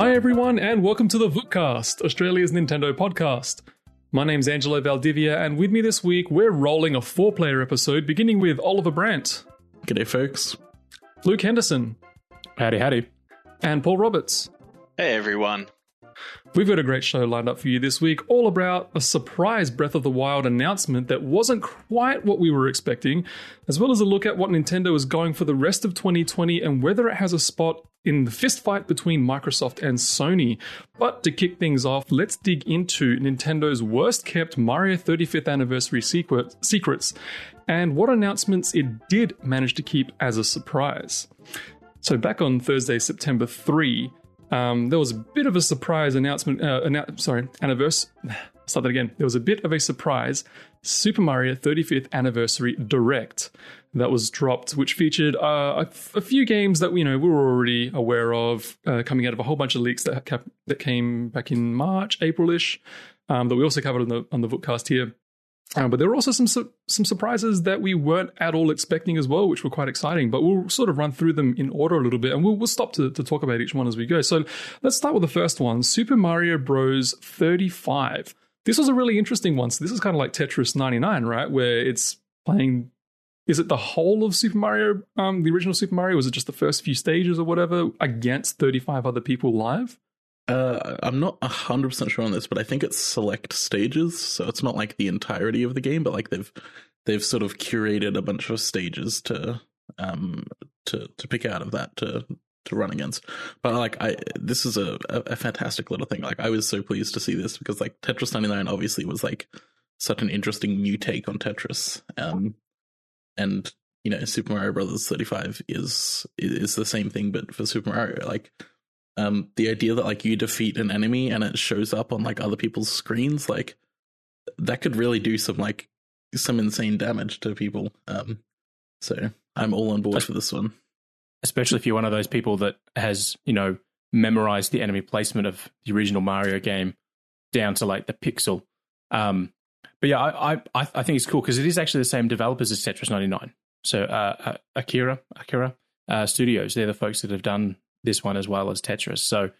Hi, everyone, and welcome to the Vookcast, Australia's Nintendo podcast. My name's Angelo Valdivia, and with me this week, we're rolling a four player episode beginning with Oliver Brandt, G'day, folks. Luke Henderson, Howdy, howdy. and Paul Roberts. Hey everyone. We've got a great show lined up for you this week, all about a surprise Breath of the Wild announcement that wasn't quite what we were expecting, as well as a look at what Nintendo is going for the rest of 2020 and whether it has a spot in the fistfight between Microsoft and Sony. But to kick things off, let's dig into Nintendo's worst kept Mario 35th anniversary secret- secrets and what announcements it did manage to keep as a surprise. So, back on Thursday, September 3, um, there was a bit of a surprise announcement. Uh, annou- sorry, anniversary. Start that again. There was a bit of a surprise Super Mario 35th Anniversary Direct that was dropped, which featured uh, a, a few games that you know we were already aware of, uh, coming out of a whole bunch of leaks that that came back in March, April-ish, um, that we also covered on the on the Vookcast here. Uh, but there were also some su- some surprises that we weren't at all expecting as well, which were quite exciting. But we'll sort of run through them in order a little bit, and we'll, we'll stop to, to talk about each one as we go. So let's start with the first one: Super Mario Bros. 35. This was a really interesting one. So this is kind of like Tetris 99, right? Where it's playing. Is it the whole of Super Mario, um, the original Super Mario? Was it just the first few stages or whatever against 35 other people live? Uh, I'm not hundred percent sure on this, but I think it's select stages, so it's not like the entirety of the game, but like they've they've sort of curated a bunch of stages to um to to pick out of that to to run against. But like I this is a, a, a fantastic little thing. Like I was so pleased to see this because like Tetris 99 obviously was like such an interesting new take on Tetris. Um and you know Super Mario Brothers 35 is is the same thing but for Super Mario like um the idea that like you defeat an enemy and it shows up on like other people's screens like that could really do some like some insane damage to people um so i'm all on board for this one Especially if you're one of those people that has, you know, memorized the enemy placement of the original Mario game down to like the pixel. Um, but yeah, I I, I think it's cool because it is actually the same developers as Tetris 99. So uh, uh, Arika Arika uh, Studios, they're the folks that have done this one as well as Tetris. So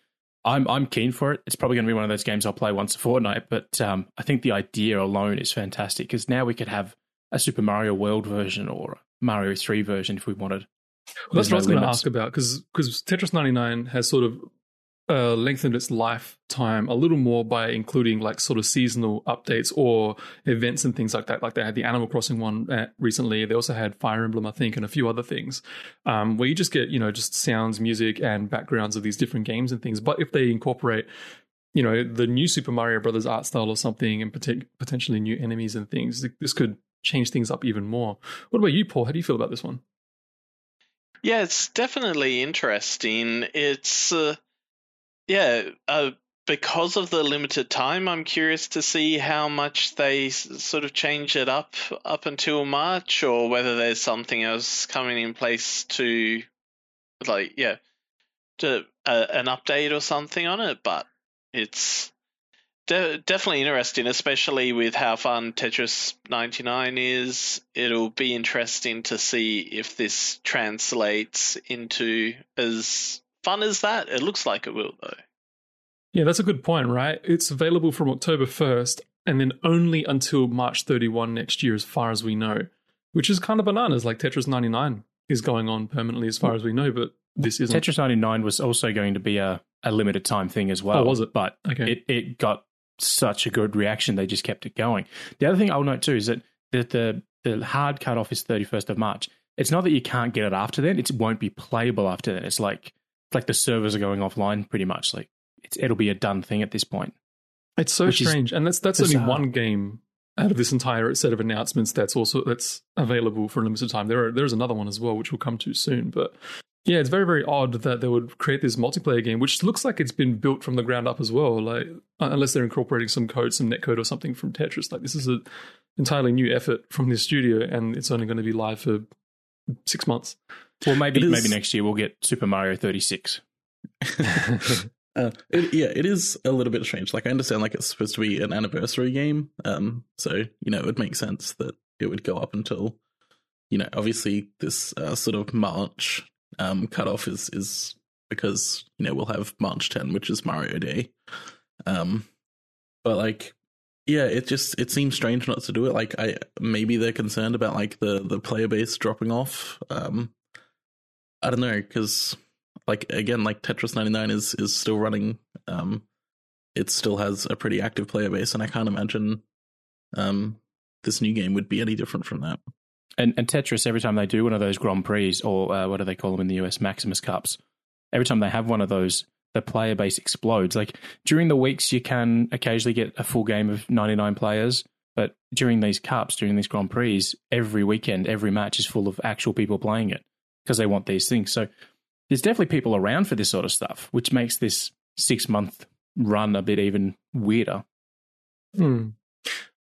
I'm I'm keen for it. It's probably going to be one of those games I'll play once a fortnight. But um, I think the idea alone is fantastic because now we could have a Super Mario World version or a Mario 3 version if we wanted. Well, that's There's what I was going to ask about because because Tetris 99 has sort of uh, lengthened its lifetime a little more by including like sort of seasonal updates or events and things like that. Like they had the Animal Crossing one uh, recently. They also had Fire Emblem, I think, and a few other things um, where you just get you know just sounds, music, and backgrounds of these different games and things. But if they incorporate you know the new Super Mario Brothers art style or something, and poten- potentially new enemies and things, this could change things up even more. What about you, Paul? How do you feel about this one? Yeah, it's definitely interesting. It's uh, yeah, uh, because of the limited time, I'm curious to see how much they sort of change it up up until March, or whether there's something else coming in place to, like, yeah, to uh, an update or something on it. But it's de- definitely interesting, especially with how fun Tetris 99 is. It'll be interesting to see if this translates into as fun as that. It looks like it will, though. Yeah, that's a good point, right? It's available from October 1st and then only until March 31 next year, as far as we know, which is kind of bananas. Like Tetris 99 is going on permanently, as far as we know, but this isn't. Tetris 99 was also going to be a, a limited time thing as well. Oh, was it? But Okay. it, it got such a good reaction, they just kept it going. The other thing I'll note too is that the, the, the hard cutoff is 31st of March. It's not that you can't get it after then, it won't be playable after then. It's like, it's like the servers are going offline pretty much. Like it's, it'll be a done thing at this point. It's so strange, and that's that's only one game out of this entire set of announcements that's also that's available for a limited time. There are, there's another one as well, which we'll come to soon. But yeah, it's very very odd that they would create this multiplayer game, which looks like it's been built from the ground up as well. Like uh, unless they're incorporating some code, some netcode or something from Tetris. Like this is an entirely new effort from this studio, and it's only going to be live for six months. Well, maybe is- maybe next year we'll get Super Mario 36. Uh, it, yeah, it is a little bit strange. Like I understand, like it's supposed to be an anniversary game, um, so you know it would make sense that it would go up until, you know, obviously this uh, sort of March um cutoff is is because you know we'll have March 10, which is Mario Day. Um, but like, yeah, it just it seems strange not to do it. Like, I maybe they're concerned about like the the player base dropping off. Um, I don't know because like again, like Tetris 99 is is still running. Um, it still has a pretty active player base, and I can't imagine um this new game would be any different from that. And, and Tetris, every time they do one of those Grand Prix, or uh, what do they call them in the US, Maximus Cups, every time they have one of those, the player base explodes. Like during the weeks, you can occasionally get a full game of 99 players, but during these cups, during these Grand Prix, every weekend, every match is full of actual people playing it because they want these things. So there's definitely people around for this sort of stuff, which makes this six month run a bit even weirder. Hmm.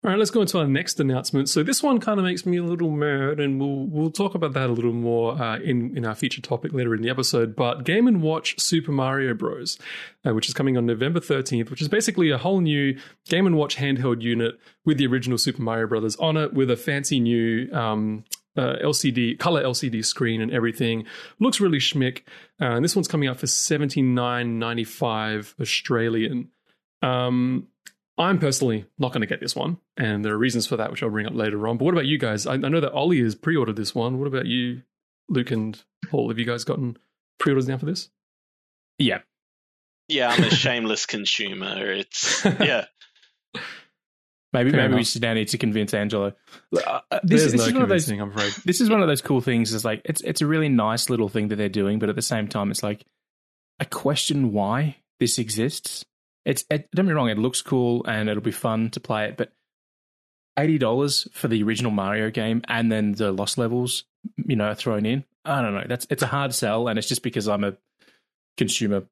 All right, let's go into our next announcement. So this one kind of makes me a little mad, and we'll we'll talk about that a little more uh, in in our feature topic later in the episode. But Game and Watch Super Mario Bros, uh, which is coming on November thirteenth, which is basically a whole new Game and Watch handheld unit with the original Super Mario Brothers on it, with a fancy new um, uh, LCD color LCD screen and everything. Looks really schmick. Uh, and this one's coming out for seventy nine ninety five Australian. Um, I'm personally not going to get this one, and there are reasons for that, which I'll bring up later on. But what about you guys? I, I know that Ollie has pre-ordered this one. What about you, Luke and Paul? Have you guys gotten pre-orders now for this? Yeah, yeah, I'm a shameless consumer. It's yeah. Maybe Fair maybe we enough. should now need to convince Angelo. Uh, uh, this, this no is one of those. I'm afraid. This is one of those cool things. Is like it's it's a really nice little thing that they're doing, but at the same time, it's like I question why this exists. It's it, don't get me wrong, it looks cool and it'll be fun to play it, but eighty dollars for the original Mario game and then the lost levels, you know, thrown in. I don't know. That's it's a hard sell, and it's just because I'm a consumer.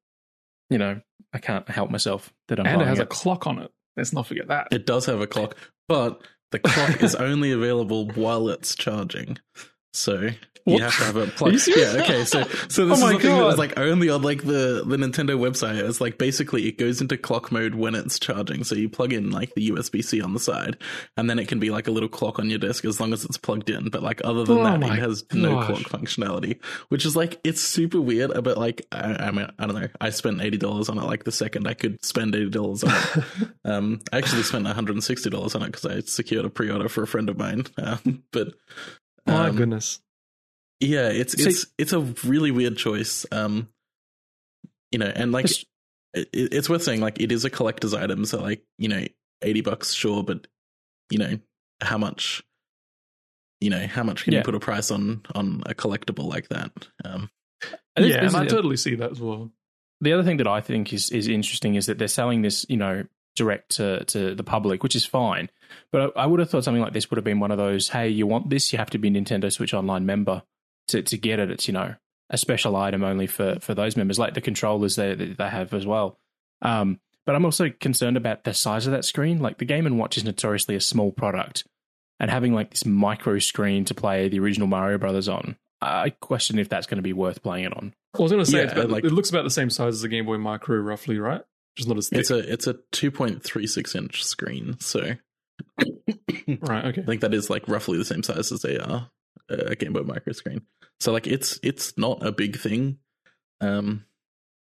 You know, I can't help myself that I'm. and it has a clock on it. Let's not forget that. It does have a clock, but the clock is only available while it's charging. So What? you have to have it plugged. Yeah, okay. So so this Oh is my something that was like only on like the, the Nintendo website. It's like basically it goes into clock mode when it's charging. So you plug in like the USB C on the side, and then it can be like a little clock on your desk as long as it's plugged in. But like other than Oh that, it has no clock functionality, which is like it's super weird. But like I, I mean I don't know. I spent eighty dollars on it. Like the second I could spend eighty dollars on it. Um, I actually spent one hundred and sixty dollars on it because I secured a pre-order for a friend of mine. Um, but My um, goodness. yeah, it's See- it's it's a really weird choice. Um, you know, and like It's- it, it's worth saying, like it is a collector's item, so like you know, eighty bucks, sure, but you know, how much? You know, how much can Yeah. you put a price on on a collectible like that? Um, And yeah, and I totally see that as well. the other thing that I think is is interesting is that they're selling this, you know, direct to to the public, which is fine. But I, I would have thought something like this would have been one of those, hey, you want this, you have to be a Nintendo Switch Online member to to get it. It's you know a special item only for for those members, like the controllers they they have as well. Um, but I'm also concerned about the size of that screen. Like the Game and Watch is notoriously a small product, and having like this micro screen to play the original Mario Brothers on, I question if that's going to be worth playing it on. I was going to say Yeah, it's about, like- it looks about the same size as the Game Boy Micro, roughly, right? Just not as thick. it's a it's a two point three six inch screen, so right. Okay. I think that is like roughly the same size as a uh, a Game Boy Micro screen. So like it's it's not a big thing. Um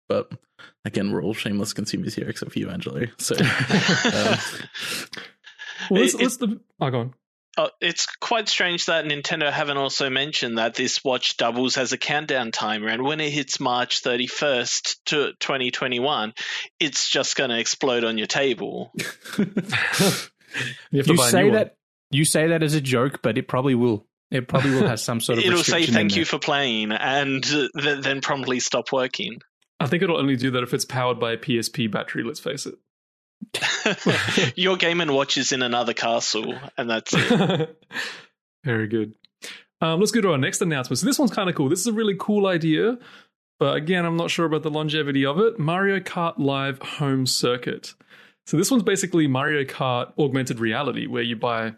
but again, we're all shameless consumers here except for you, Angelo. So um, Well, let's, It- let's the. Oh, go on. Oh, it's quite strange that Nintendo haven't also mentioned that this watch doubles as a countdown timer, and when it hits March 31st to 2021, it's just going to explode on your table. You, you say new one. that you say that as a joke, but it probably will. It probably will have some sort of. It'll say restriction in thank there. you for playing, and uh, th- then promptly stop working. I think it'll only do that if it's powered by a PSP battery. Let's face it. your Game and Watch is in another castle, and that's it. Very good. Um, let's go to our next announcement. So this one's kind of cool. This is a really cool idea, but again, I'm not sure about the longevity of it. Mario Kart Live Home Circuit. So this one's basically Mario Kart augmented reality, where you buy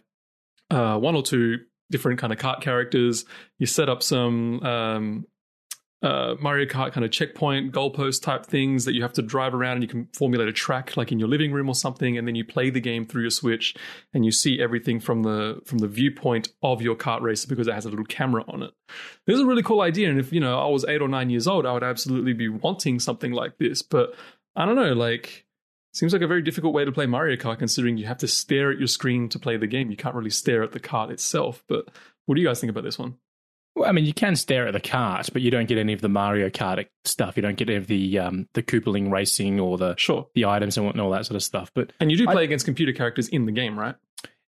uh, one or two different kind of kart characters. You set up some um, uh, Mario Kart kind of checkpoint goalpost type things that you have to drive around and you can formulate a track like in your living room or something, and then you play the game through your Switch and you see everything from the from the viewpoint of your kart racer because it has a little camera on it. This is a really cool idea, and if you know I was eight or nine years old, I would absolutely be wanting something like this. But I don't know, like seems like a very difficult way to play Mario Kart considering you have to stare at your screen to play the game. You can't really stare at the kart itself. But what do you guys think about this one? Well, I mean, you can stare at the cart, but you don't get any of the Mario Kart stuff. You don't get any of the um, the Koopaling racing or the Sure. the items and all that sort of stuff. But And you do I- play against computer characters in the game, right?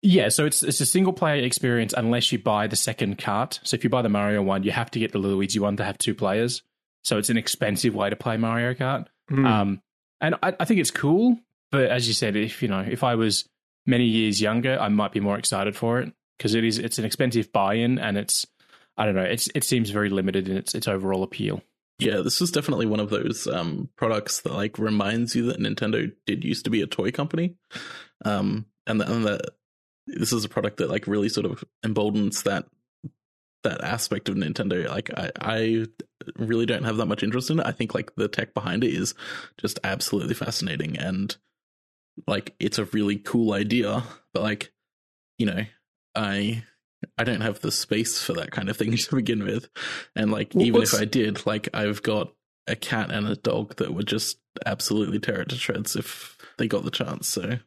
yeah, so it's it's a single player experience unless you buy the second cart. So if you buy the Mario one, you have to get the Luigi one to have two players. So it's an expensive way to play Mario Kart. Hmm. Um, and I, I think it's cool, but as you said, if you know, if I was many years younger, I might be more excited for it because it is it's an expensive buy-in and it's I don't know, it's it seems very limited in its its overall appeal. Yeah, this is definitely one of those um, products that like reminds you that Nintendo did used to be a toy company, um, and that, and this is a product that like really sort of emboldens that that aspect of Nintendo. Like I, I really don't have that much interest in it. I think like the tech behind it is just absolutely fascinating, and like it's a really cool idea. But like, you know, I I don't have the space for that kind of thing to begin with. And like, Well, even if I did, like, I've got a cat and a dog that would just absolutely tear it to shreds if they got the chance. So,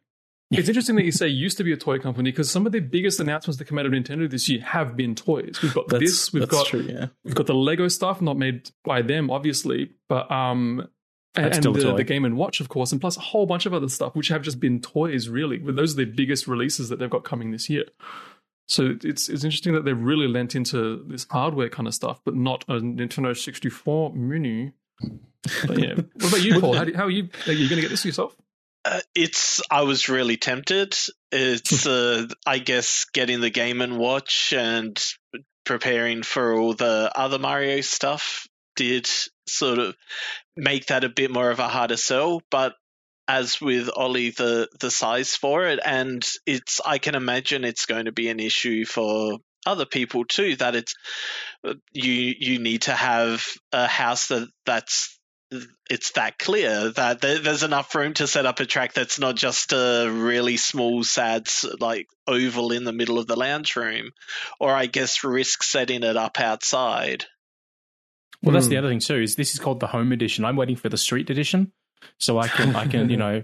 It's interesting that you say used to be a toy company because some of the biggest announcements that come out of Nintendo this year have been toys. We've got that's, this, we've that's got true. Yeah. we've got the Lego stuff, not made by them, obviously, but um, and, That's and still the, the Game and Watch, of course, and plus a whole bunch of other stuff which have just been toys. Really, But those are the biggest releases that they've got coming this year. So it's it's interesting that they've really lent into this hardware kind of stuff, but not a Nintendo 64 Mini. But yeah, what about you, Paul? How, do, how are you? Are you going to get this yourself? Uh, it's I was really tempted. It's uh, I guess getting the game and watch and preparing for all the other Mario stuff did sort of make that a bit more of a harder sell. But as with Ollie, the the size for it, and it's I can imagine it's going to be an issue for other people too. That it's uh, you you need to have a house that that's it's that clear that there, there's enough room to set up a track that's not just a really small, sad, like oval in the middle of the lounge room, or I guess risk setting it up outside. Well, that's Hmm. the other thing too. Is this is called the home edition? I'm waiting for the street edition, so I can I can you know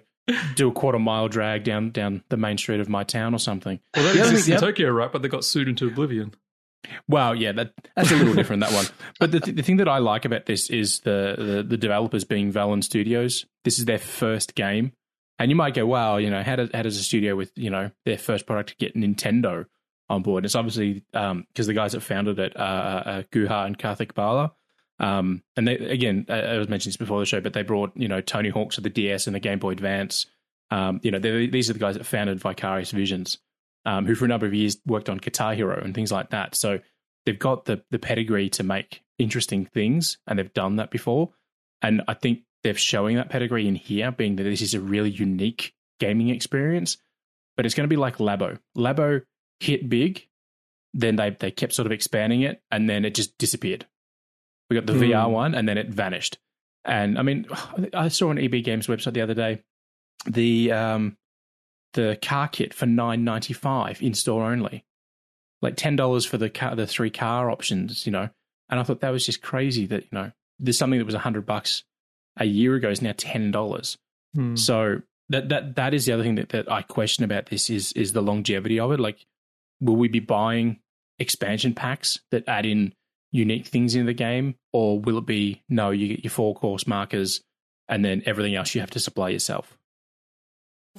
do a quarter mile drag down down the main street of my town or something. Well, that exists thing- in Tokyo, right? But they got sued into oblivion. Well, yeah, that that's a little different that one. But the th- the thing that I like about this is the, the the developers being Velan Studios. This is their first game, and you might go, "Wow, you know, how does how does a studio with you know their first product get Nintendo on board?" And It's obviously because the guys that founded it, uh, uh, Guha and Karthik Bala. Um, and they, again, I was mentioning this before the show, but they brought you know Tony Hawk to the DS and the Game Boy Advance. Um, you know, these are the guys that founded Vicarious Visions um, who for a number of years worked on Guitar Hero and things like that. So they've got the the pedigree to make interesting things, and they've done that before. And I think they're showing that pedigree in here, being that this is a really unique gaming experience. But it's going to be like Labo. Labo hit big, then they they kept sort of expanding it, and then it just disappeared. We got the Hmm. VR one, and then it vanished. And I mean, I saw on EB Games website the other day the um, the car kit for nine ninety five in store only, like ten dollars for the car, the three car options, you know. And I thought that was just crazy that you know there's something that was hundred bucks a year ago is now ten dollars. Hmm. So that that that is the other thing that, that I question about this is is the longevity of it. Like, will we be buying expansion packs that add in unique things in the game, or will it be no? You get your four course markers, and then everything else you have to supply yourself.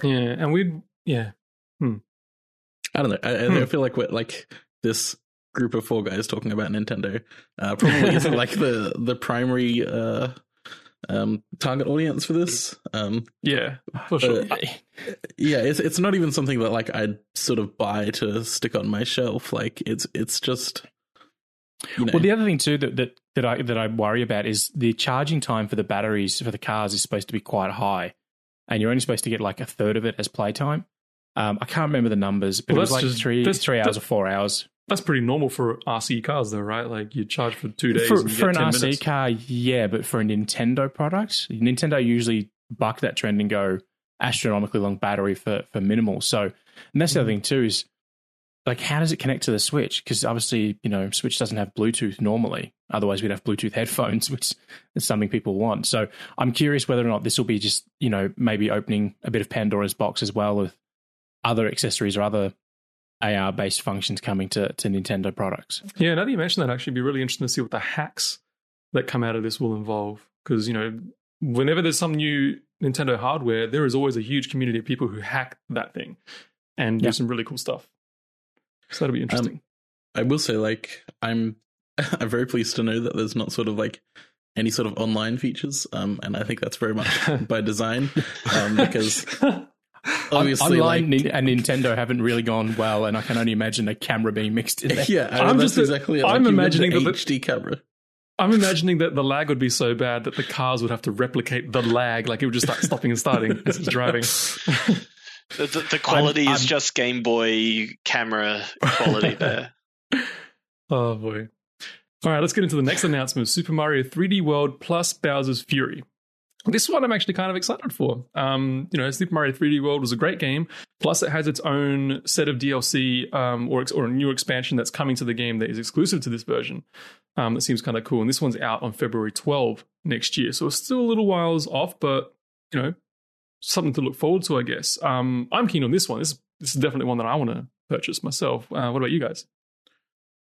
Yeah, and we'd yeah. I don't know. I, I Hmm. feel like we're like this group of four guys talking about Nintendo uh, probably isn't like the the primary uh, um, target audience for this. Um, Yeah, for sure. Uh, yeah, it's it's not even something that like I'd sort of buy to stick on my shelf. Like it's it's just you know Well, the other thing too that, that that I that I worry about is the charging time for the batteries for the cars is supposed to be quite high, and you're only supposed to get like a third of it as playtime. Um, I can't remember the numbers, but Well, it was like just- three three hours or four hours. That's pretty normal for RC cars, though, right? Like you charge for two days for, for get an 10 RC minutes. car, yeah, but for a Nintendo product, Nintendo usually buck that trend and go astronomically long battery for for minimal. So, and that's the Mm. other thing too is like how does it connect to the Switch? Because obviously, you know, Switch doesn't have Bluetooth normally. Otherwise, we'd have Bluetooth headphones, which is something people want. So, I'm curious whether or not this will be just you know maybe opening a bit of Pandora's box as well with other accessories or other AR based functions coming to to Nintendo products. Yeah, now that you mention that, actually, it'd be really interesting to see what the hacks that come out of this will involve. Because you know, whenever there's some new Nintendo hardware, there is always a huge community of people who hack that thing and Yeah. do some really cool stuff. So that'll be interesting. I will say, like, I'm I'm very pleased to know that there's not sort of like any sort of online features, um, and I think that's very much by design, um, because obviously, Online like, and Nintendo haven't really gone well, and I can only imagine a camera being mixed in there. yeah, I mean, I'm that's just- exactly. It. I'm like, want imagining the- HD camera. I'm imagining that the lag would be so bad that the cars would have to replicate the lag. Like it would just start stopping and starting as it's driving. The, the, the quality I'm- is just Game Boy camera quality there. Oh boy. All right, let's get into the next announcement Super Mario 3D World plus Bowser's Fury. This one I'm actually kind of excited for. Um, you know, Super Mario 3D World was a great game. Plus, it has its own set of DLC um, or, or a new expansion that's coming to the game that is exclusive to this version. Um, that seems kind of cool. And this one's out on February 12 next year. So it's still a little whiles off, but, you know, something to look forward to, I guess. Um, I'm keen on this one. This, this is definitely one that I want to purchase myself. Uh, what about you guys?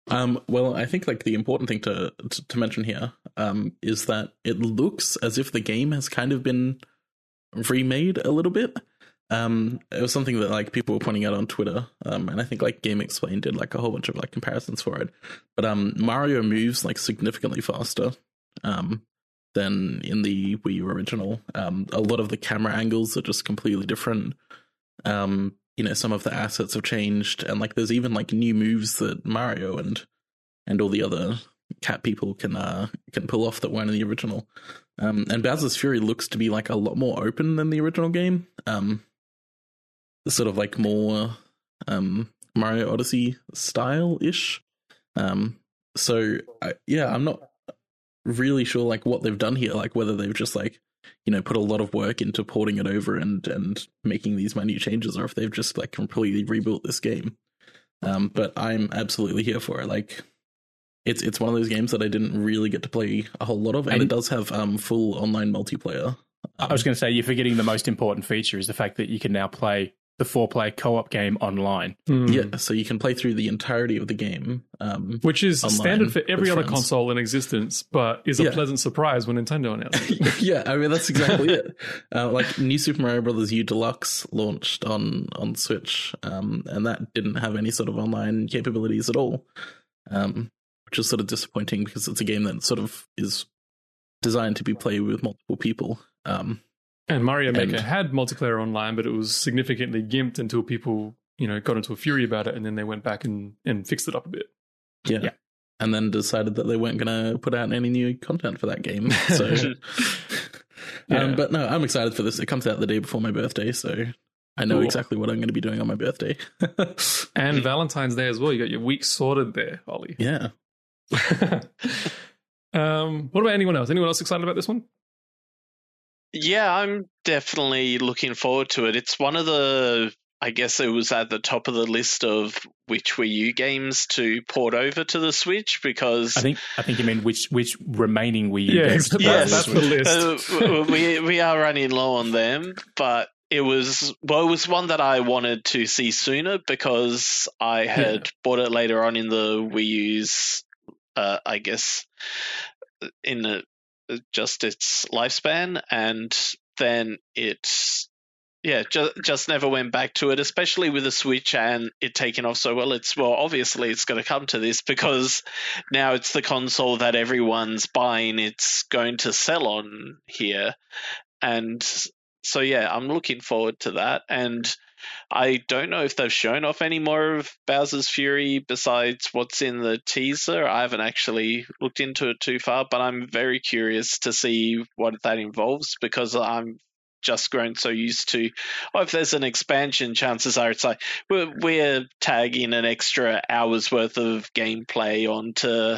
Um, well, I think like the important thing to to, to mention here um, is that it looks as if the game has kind of been remade a little bit. Um, it was something that like people were pointing out on Twitter, um, and I think like GameXplain did like a whole bunch of like comparisons for it. But um, Mario moves like significantly faster um, than in the Wii U original. Um, a lot of the camera angles are just completely different. Um, you know, some of the assets have changed, and like there's even like new moves that Mario and and all the other cat people can uh can pull off that weren't in the original. Um, and Bowser's Fury looks to be like a lot more open than the original game. Um, sort of like more um Mario Odyssey style ish. Um, so I, yeah, I'm not really sure like what they've done here, like whether they've just like you know put a lot of work into porting it over and and making these minute changes, or if they've just like completely rebuilt this game. Um, but I'm absolutely here for it. Like it's it's one of those games that I didn't really get to play a whole lot of, and, And- it does have um full online multiplayer. I was going to say you're forgetting the most important feature is the fact that you can now play the four-player co-op game online. Hmm. Yeah, so you can play through the entirety of the game. Um, Which is standard for every other friends. console in existence, but is a Yeah. pleasant surprise when Nintendo announced it. yeah, I mean that's exactly it. Uh, like New Super Mario Brothers U Deluxe launched on on Switch, um, and that didn't have any sort of online capabilities at all, um, which is sort of disappointing because it's a game that sort of is designed to be played with multiple people. Um, And Mario Maker And- had multiplayer online, but it was significantly gimped until people, you know, got into a fury about it, and then they went back and, and fixed it up a bit. yeah. Yeah. And then decided that they weren't going to put out any new content for that game. So, Yeah. um, but no, I'm excited for this. It comes out the day before my birthday, so I know Cool. exactly what I'm going to be doing on my birthday. And Valentine's Day as well. You got your week sorted there, Ollie. yeah. um, what about anyone else? Anyone else excited about this one? Yeah, I'm definitely looking forward to it. It's one of the, I guess it was at the top of the list of which Wii U games to port over to the Switch because I think I think you mean which which remaining Wii U Yeah, games to that's- Yes. that's the list. uh, we we are running low on them, but it was well, it was one that I wanted to see sooner because I had bought it later on in the Wii U's, uh, I guess, in the, just its lifespan, and then it's yeah, just just never went back to it, especially with the Switch and it taking off so well. It's well, obviously it's going to come to this because now it's the console that everyone's buying. It's going to sell on here, and so yeah, I'm looking forward to that. And I don't know if they've shown off any more of Bowser's Fury besides what's in the teaser. I haven't actually looked into it too far, but I'm very curious to see what that involves because I'm just grown so used to. Oh, if there's an expansion, chances are it's like we're, we're tagging an extra hour's worth of gameplay onto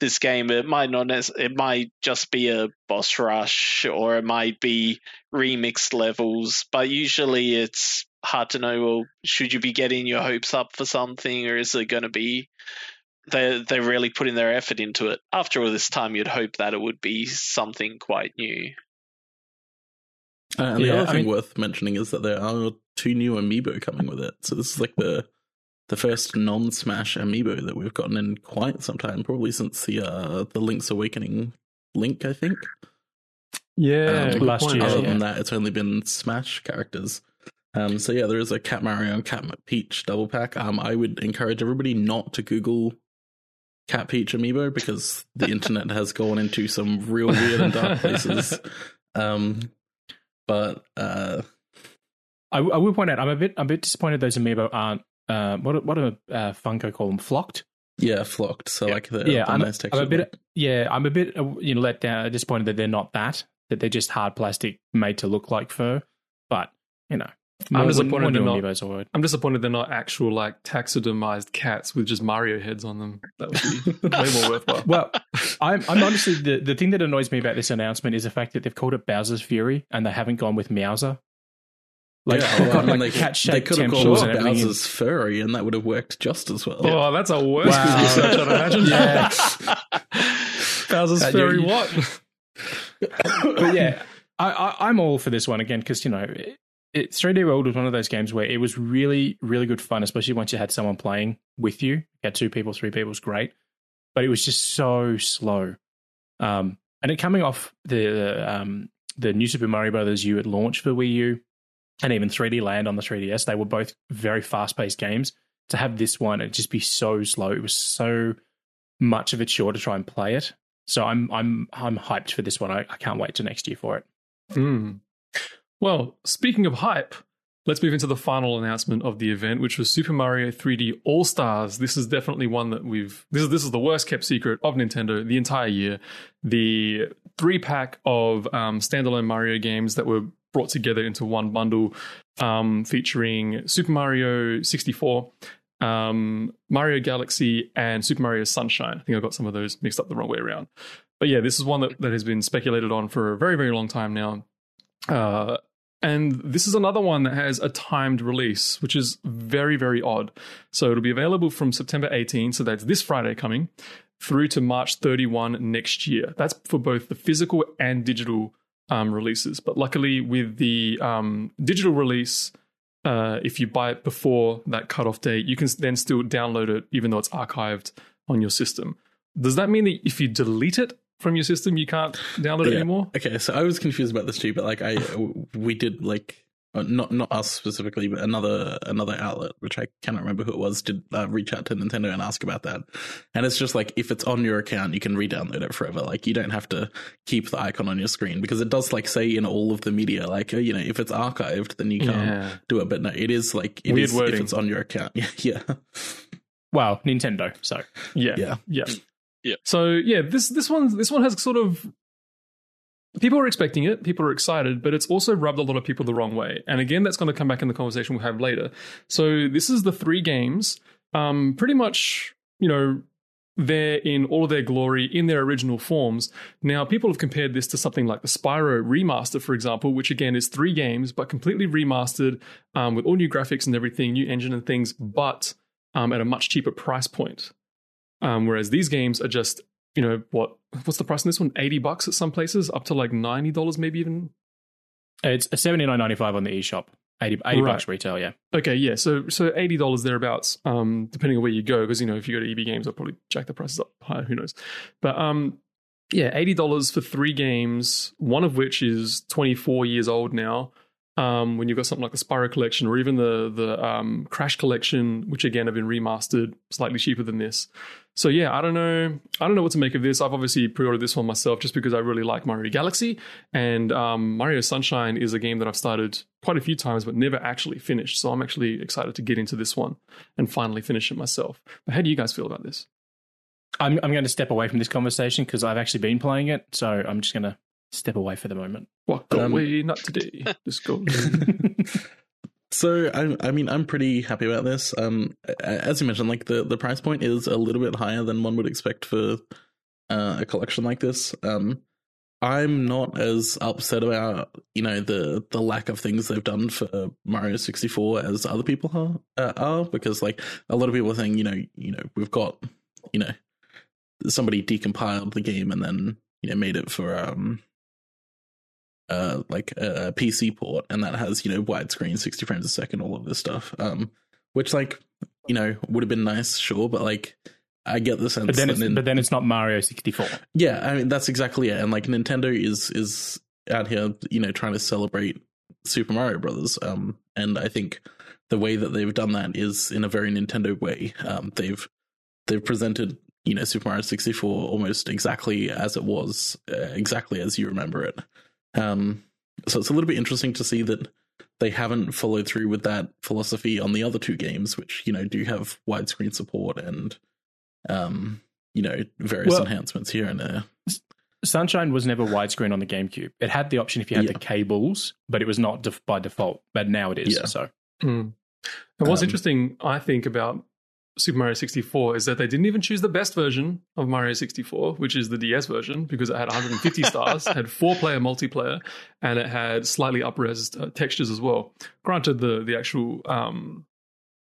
this game. It might not. It might just be a boss rush, or it might be remixed levels. But usually, it's hard to know. Well, should you be getting your hopes up for something, or is it going to be they're they're really putting their effort into it? After all this time, you'd hope that it would be something quite new. Uh, and the Yeah, other I thing mean- worth mentioning is that there are two new amiibo coming with it. So this is like the the first non-Smash amiibo that we've gotten in quite some time, probably since the uh, the Link's Awakening link, I think. Yeah, Um, last point. year, Other yeah. than that, it's only been Smash characters. Um, so yeah, there is a Cat Mario and Cat Peach double pack. Um, I would encourage everybody not to Google Cat Peach amiibo because the internet has gone into some real weird and dark places. Um, but uh, I, I will point out, I'm a bit, I'm a bit disappointed those amiibo aren't. Uh, what, what do uh, Funko call them? Flocked. yeah, flocked. So Yeah. like the, Yeah, the I'm- nice. I'm a bit, yeah, I'm a bit, uh, you know, let down, disappointed that they're not that. That they're just hard plastic made to look like fur. But you know, I'm more- disappointed more they're not- amiibos are. I'm disappointed they're not actual like taxidermized cats with just Mario heads on them. That would be way more worthwhile. Well, I'm, I'm honestly the, the thing that annoys me about this announcement is the fact that they've called it Bowser's Fury and they haven't gone with Meowser. Like yeah, they've well, got I mean, like they, cat they could have called gone and with everything. Bowser's furry, and that would have worked just as well. Oh, that's a worse Wow. Google search, I'd imagine. Yeah. Bowser's Uh, fairy you- what? but yeah, I, I, I'm all for this one again because you know, it, it, 3D World was one of those games where it was really, really good fun, especially once you had someone playing with you. You had two people, three people was great, but it was just so slow. Um, and it coming off the um, the new Super Mario Brothers U at launch for Wii U, and even 3D Land on the 3DS, they were both very fast paced games. To have this one, it'd just be so slow. It was so much of a chore to try and play it. So I'm I'm I'm hyped for this one. I, I can't wait to next year for it. Hmm. Well, speaking of hype, let's move into the final announcement of the event, which was Super Mario 3D All Stars. This is definitely one that we've this is this is the worst kept secret of Nintendo the entire year. The three pack of um, standalone Mario games that were brought together into one bundle, um, featuring Super Mario 64. Um, Mario Galaxy and Super Mario Sunshine. I think I got some of those mixed up the wrong way around. But yeah, this is one that, that has been speculated on for a very, very long time now. Uh, and this is another one that has a timed release, which is very, very odd. So it'll be available from September 18, so that's this Friday coming, through to March 31 next year. That's for both the physical and digital um, releases. But luckily, with the um, digital release, uh, if you buy it before that cutoff date, you can then still download it, even though it's archived on your system. Does that mean that if you delete it from your system, you can't download it anymore? Okay, so I was confused about this too, but like I, we did like uh, not not us specifically, but another another outlet, which I cannot remember who it was, did uh, reach out to Nintendo and ask about that. And it's just like if it's on your account, you can re-download it forever. Like you don't have to keep the icon on your screen because it does like say in all of the media, like uh, you know, if it's archived, then you can't Yeah. do it. But no, it is like it Weird is wording. if it's on your account. Yeah, yeah, Well, Nintendo. So Yeah. yeah. Yeah. Yeah. So yeah, this this one this one has sort of people are expecting it, people are excited, but it's also rubbed a lot of people the wrong way. And again, that's going to come back in the conversation we'll have later. So this is the three games, um, pretty much, you know, they're in all of their glory in their original forms. Now, people have compared this to something like the Spyro remaster, for example, which again is three games but completely remastered um, with all new graphics and everything, new engine and things, but um, at a much cheaper price point. Um, whereas these games are just, you know, what what's the price on this one? Eighty bucks at some places, up to like ninety dollars, maybe even. it's seventy nine ninety five on the eShop. 80, 80 Right. bucks retail, yeah. Okay, yeah, so so eighty dollars thereabouts, um, depending on where you go, because you know if you go to EB Games, I'll probably jack the prices up higher. Who knows? But um, yeah, eighty dollars for three games, one of which is twenty four years old now. Um, when you've got something like the Spyro collection or even the the um, Crash collection, which again have been remastered, slightly cheaper than this. So yeah, I don't know. I don't know what to make of this. I've obviously pre-ordered this one myself just because I really like Mario Galaxy, and um, Mario Sunshine is a game that I've started quite a few times but never actually finished. So I'm actually excited to get into this one and finally finish it myself. But how do you guys feel about this? I'm I'm going to step away from this conversation because I've actually been playing it, so I'm just going to step away for the moment. Walk Um, away, not today. Just go. So I, I mean, I'm pretty happy about this. Um, as you mentioned, like the the price point is a little bit higher than one would expect for uh, a collection like this. Um, I'm not as upset about you know the the lack of things they've done for Mario 64 as other people are uh, are because like a lot of people are saying you know you know we've got you know somebody decompiled the game and then you know made it for um uh like a PC port and that has you know widescreen 60 frames a second all of this stuff um which like you know would have been nice sure but like I get the sense But then, that it's, Nin- but then it's not Mario 64. yeah, I mean that's exactly it. And like Nintendo is is out here, you know, trying to celebrate Super Mario Brothers. Um, and I think the way that they've done that is in a very Nintendo way. Um, they've they've presented you know Super Mario sixty four almost exactly as it was, uh, exactly as you remember it. Um, so it's a little bit interesting to see that they haven't followed through with that philosophy on the other two games, which you know do have widescreen support and um, you know various Well- enhancements here and there. Sunshine was never widescreen on the GameCube. It had the option if you had Yeah. the cables, but it was not def- by default. But now it is. Yeah. So Mm. And what's Um, interesting, I think, about Super Mario 64 is that they didn't even choose the best version of Mario 64, which is the DS version, because it had 150 stars, had four player multiplayer, and it had slightly up-res uh, textures as well. Granted, the the actual um,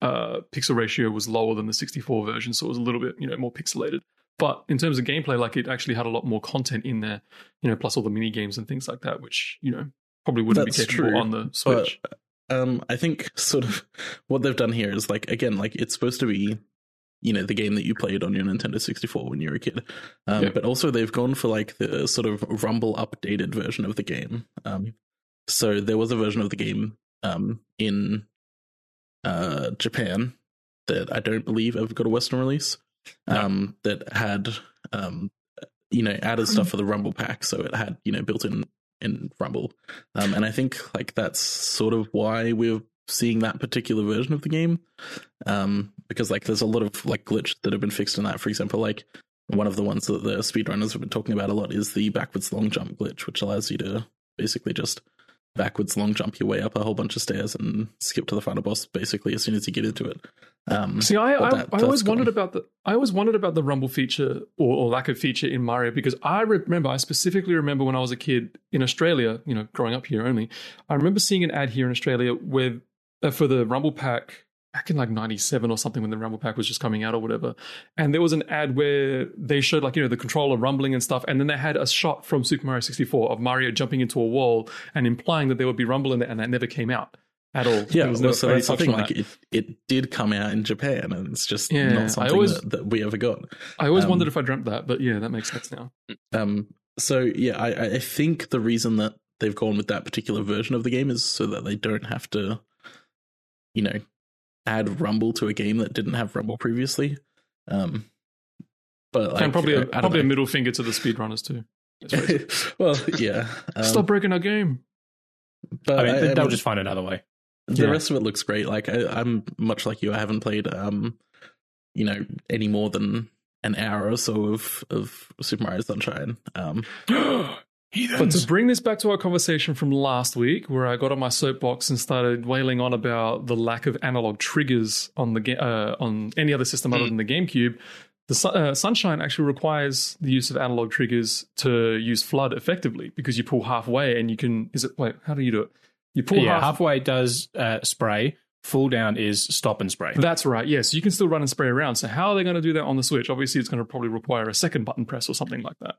uh, pixel ratio was lower than the 64 version, so it was a little bit you know more pixelated. But in terms of gameplay, like it actually had a lot more content in there, you know, plus all the mini games and things like that, which you know probably wouldn't That's be capable true, on the Switch. Um, I think sort of what they've done here is like again, like it's supposed to be, you know, the game that you played on your Nintendo 64 when you were a kid. Um, Yeah. but also they've gone for like the sort of Rumble updated version of the game. Um, so there was a version of the game um in uh Japan that I don't believe ever got a Western release. Um, that had um, you know, added stuff for the Rumble pack, so it had you know built in Rumble. Um, and I think like that's sort of why we're seeing that particular version of the game. Um, because like there's a lot of like glitch that have been fixed in that. For example, like one of the ones that the speedrunners have been talking about a lot is the backwards long jump glitch, which allows you to basically just backwards long jump your way up a whole bunch of stairs and skip to the final boss basically as soon as you get into it. Um, See, I, I, that- I always that's wondered about the I always wondered about the rumble feature or, or lack of feature in Mario because I remember I specifically remember when I was a kid in Australia, you know, growing up here only. I remember seeing an ad here in Australia with uh, for the Rumble Pack back in like '97 or something when the Rumble Pack was just coming out or whatever, and there was an ad where they showed like you know the controller rumbling and stuff, and then they had a shot from Super Mario 64 of Mario jumping into a wall and implying that there would be rumble in there, and that never came out at all. Yeah, There was well, no- so that's the touch thing. Like that. it, it did come out in Japan, and it's just Yeah, not something always- that, that we ever got. I always um, wondered if I dreamt that, but yeah, that makes sense now. Um, so yeah, I, I think the reason that they've gone with that particular version of the game is so that they don't have to, you know, add Rumble to a game that didn't have Rumble previously. Um, but like, and probably a, I don't probably a middle finger to the speedrunners too. Let's face it. well, yeah. Um, Stop breaking our game. But I mean, I- I they'll mean, just find another way. the Yeah. rest of it looks great. Like I, I'm much like you. I haven't played, um, you know, any more than an hour or so of of Super Mario Sunshine. Um, But to bring this back to our conversation from last week, where I got on my soapbox and started wailing on about the lack of analog triggers on the ga- uh, on any other system other Mm. than the GameCube, the Su- uh, Sunshine actually requires the use of analog triggers to use FLUDD effectively because you pull halfway and you can. Is it wait? How do you do it? You pull yeah, half. halfway does uh, spray. Full down is stop and spray. That's right. Yes, you can still run and spray around. So how are they going to do that on the Switch? Obviously, it's going to probably require a second button press or something like that.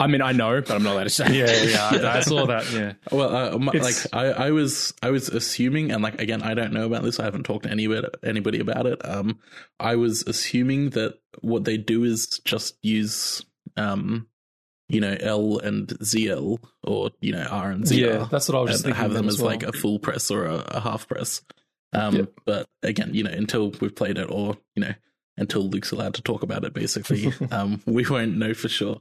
I mean, I know, but I'm not allowed to say. Yeah, yeah, yeah I saw that. Yeah. Well, uh, my- like I, I was, I was assuming, and like again, I don't know about this. I haven't talked to anybody, anybody about it. Um, I was assuming that what they do is just use, um, you know, L and ZL, or you know, R and ZR, Yeah, that's what I was just and thinking. have them as well. like a full press or a, a half press. Um, Yep. but again, you know, until we've played it, or you know, until Luke's allowed to talk about it, basically, um, we won't know for sure.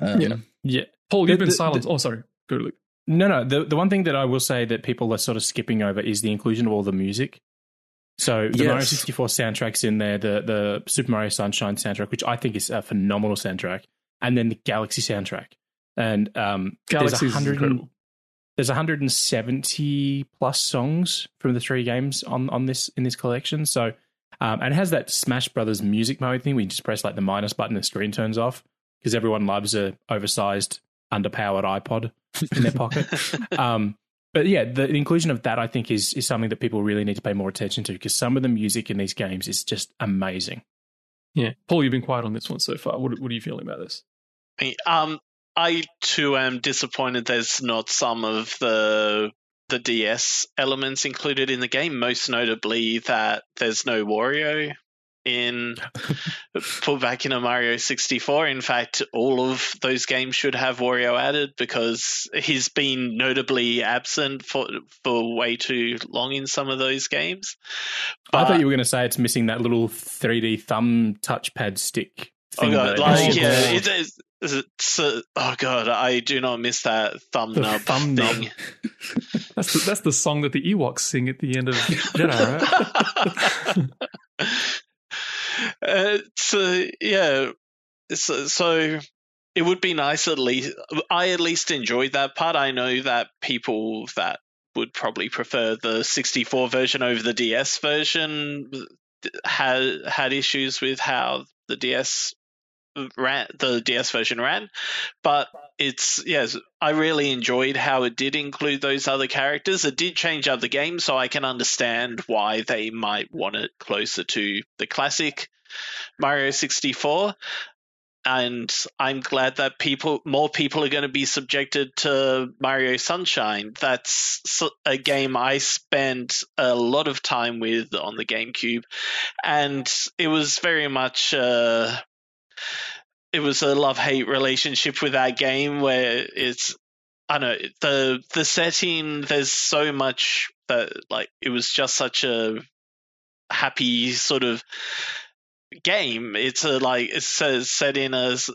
Um, Yeah. Yeah. Paul, you've The- been the- silent. oh, sorry. Go, Luke. No, no. The the one thing that I will say that people are sort of skipping over is the inclusion of all the music. So the Mario Yes. 64 soundtrack's in there, the the Super Mario Sunshine soundtrack, which I think is a phenomenal soundtrack, and then the Galaxy soundtrack. and um, Galaxy there's is 100 incredible. there's 170 plus songs from the three games on on this in this collection. So, um, and it has that Smash Brothers music mode thing. We just press like the minus button, the screen turns off because everyone loves a oversized, underpowered iPod in their pocket. um, but yeah, the inclusion of that I think is is something that people really need to pay more attention to because some of the music in these games is just amazing. Yeah, Paul, you've been quiet on this one so far. What, what are you feeling about this? Um, I too am disappointed. There's not some of the the DS elements included in the game. Most notably, that there's no Wario in put back in a Mario 64. In fact, all of those games should have Wario added because he's been notably absent for for way too long in some of those games. I thought you were going to say it's missing that little 3D thumb touchpad stick Oh thing. god, like Oh, yeah, God. it is. It's, oh god, I do not miss that thumb The nub thumb nub. That's the, that's the song that the Ewoks sing at the end of Jedi, right? uh, so yeah, so, so it would be nice at least. I at least enjoyed that part. I know that people that would probably prefer the 64 version over the DS version had had issues with how the DS ran the DS version ran, but it's yes, I really enjoyed how it did include those other characters. It did change up the game, so I can understand why they might want it closer to the classic Mario 64. And I'm glad that people, more people, are going to be subjected to Mario Sunshine. That's a game I spent a lot of time with on the GameCube, and it was very much. Uh, it was a love hate relationship with that game where it's I don't know the the setting there's so much that like it was just such a happy sort of game. It's a like it's a, set in as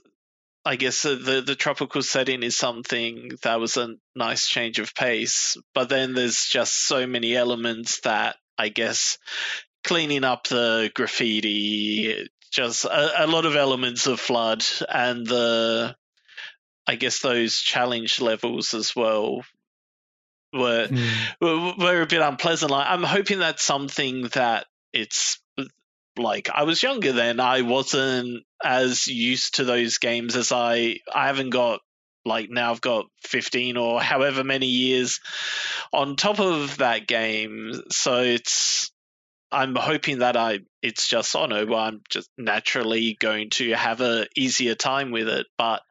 I guess uh, the the tropical setting is something that was a nice change of pace but then there's just so many elements that I guess cleaning up the graffiti just a, a lot of elements of FLUDD and the i guess those challenge levels as well were Hmm. were, were a bit unpleasant. Like i'm hoping that's something that it's like i was younger then. I wasn't as used to those games as i i haven't got like now i've got 15 or however many years on top of that game. So it's I'm hoping that I it's just oh no, well, I'm just naturally going to have a easier time with it, but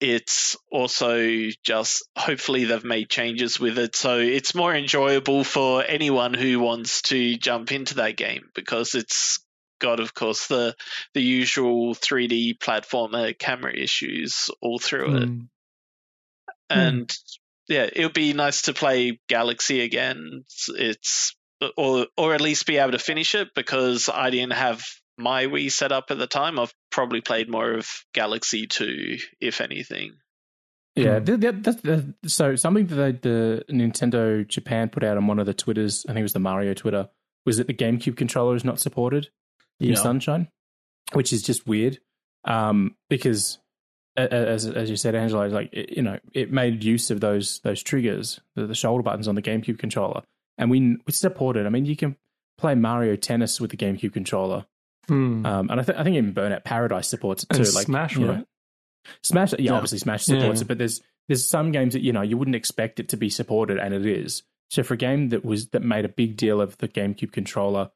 it's also just hopefully they've made changes with it so it's more enjoyable for anyone who wants to jump into that game because it's got of course the the usual 3D platformer camera issues all through it Hmm. and yeah, it would be nice to play Galaxy again. It's, it's or or at least be able to finish it because I didn't have my Wii set up at the time. I've probably played more of Galaxy 2, if anything. Yeah, th- th- the, so something that they, the Nintendo Japan put out on one of the Twitters, I think it was the Mario Twitter, was that the GameCube controller is not supported in Yeah. Sunshine, which is just weird. Um, because a- a- as as you said, Angelo, like it, you know, it made use of those those triggers, the, the shoulder buttons on the GameCube controller, and we we support it. I mean, you can play Mario Tennis with the GameCube controller, Hmm. um, and I, th- I think even Burnout Paradise supports it too. And like Smash, you know, right? Smash, yeah, Yeah. obviously Smash supports Yeah. it, but there's there's some games that you know you wouldn't expect it to be supported, and it is. So for a game that was that made a big deal of the GameCube controller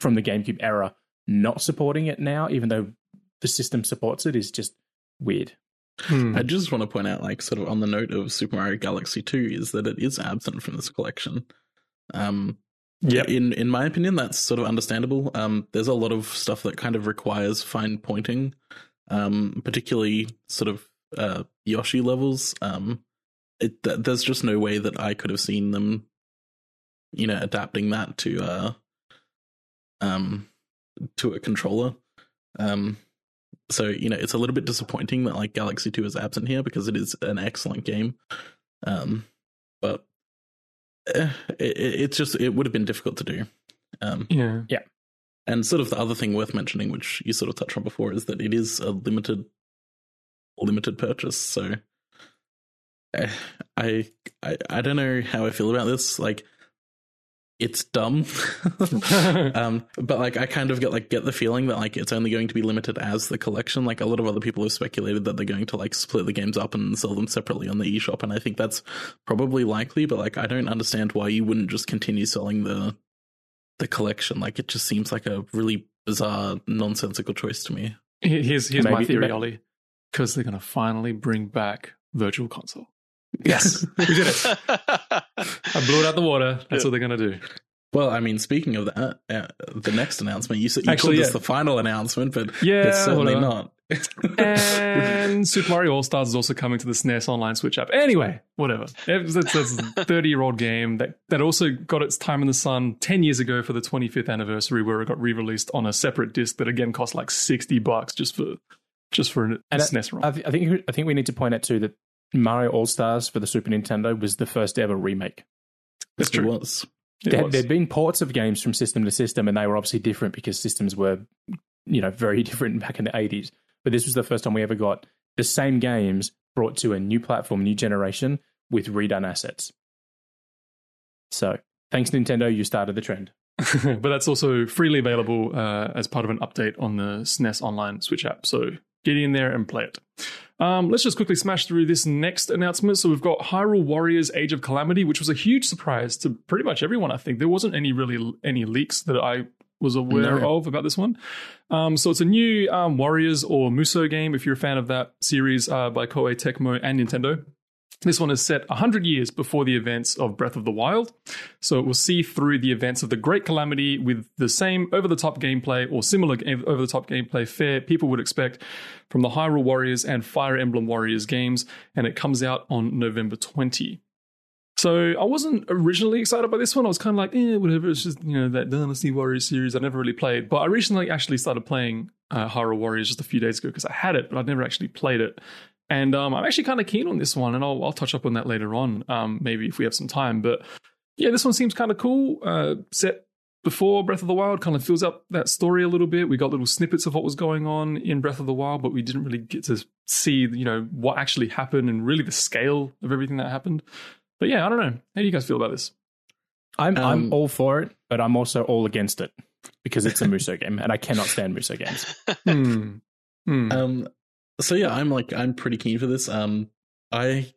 from the GameCube era not supporting it now, even though the system supports it, is just weird. Hmm. I just want to point out, like, sort of on the note of Super Mario Galaxy 2, is that it is absent from this collection. Um, Yep. In in my opinion, that's sort of understandable. Um, there's a lot of stuff that kind of requires fine pointing, um, particularly sort of uh, Yoshi levels. Um, it th- there's just no way that I could have seen them, you know, adapting that to uh, um, to a controller. Um, so you know, it's a little bit disappointing that like Galaxy Two is absent here because it is an excellent game. Um, it, it- it's just it would have been difficult to do. Um, Yeah. and sort of the other thing worth mentioning, which you sort of touched on before, is that it is a limited limited purchase. So I I I don't know how I feel about this. Like it's dumb. um, but like I kind of get like get the feeling that like it's only going to be limited as the collection. Like a lot of other people have speculated that they're going to like split the games up and sell them separately on the eShop, and I think that's probably likely. But like I don't understand why you wouldn't just continue selling the the collection. Like it just seems like a really bizarre, nonsensical choice to me. Here's here's my theory, ma- Ollie. Because they're going to finally bring back Virtual Console. Yes, we did it. I blew it out the water. That's what they're going to do. Well, I mean, speaking of that, uh, the next announcement you said you Actually, called this yeah. the final announcement, but Yeah, it's certainly not. And Super Mario All Stars is also coming to the SNES Online Switch app. Anyway, whatever. It's, it's, it's a 30 year old game that, that also got its time in the sun 10 years ago for the 25th anniversary, where it got re released on a separate disc that again cost like 60 bucks just for just for a And SNES ROM. I, th- I think I think we need to point out too that Mario All Stars for the Super Nintendo was the first ever remake. That's It true. was. It There, was. there'd been ports of games from system to system, and they were obviously different because systems were, you know, very different back in the eighties. But this was the first time we ever got the same games brought to a new platform, new generation with redone assets. So, thanks Nintendo, you started the trend. but that's also freely available uh, as part of an update on the SNES Online Switch app. So get in there and play it. Um, let's just quickly smash through this next announcement. So we've got Hyrule Warriors: Age of Calamity, which was a huge surprise to pretty much everyone. I think there wasn't any really any leaks that I was aware No. of about this one. Um, so it's a new um, Warriors or Muso game. If you're a fan of that series uh, by Koei Tecmo and Nintendo. This one is set 100 years before the events of Breath of the Wild. So it will see through the events of the Great Calamity with the same over the top gameplay or similar over the top gameplay fare people would expect from the Hyrule Warriors and Fire Emblem Warriors games. And it comes out on November 20. So I wasn't originally excited by this one. I was kind of like, eh, whatever. It's just, you know, that Dynasty Warriors series I never really played. But I recently actually started playing uh, Hyrule Warriors just a few days ago because I had it, but I'd never actually played it. And um, I'm actually kind of keen on this one, and I'll, I'll touch up on that later on, um, maybe if we have some time. But yeah, this one seems kind of cool. Uh, set before Breath of the Wild, kind of fills up that story a little bit. We got little snippets of what was going on in Breath of the Wild, but we didn't really get to see, you know, what actually happened and really the scale of everything that happened. But yeah, I don't know. How do you guys feel about this? I'm Um, I'm all for it, but I'm also all against it because it's a Muso game, and I cannot stand Muso games. Hmm. Hmm. Um, so yeah, I'm like I'm pretty keen for this. Um, I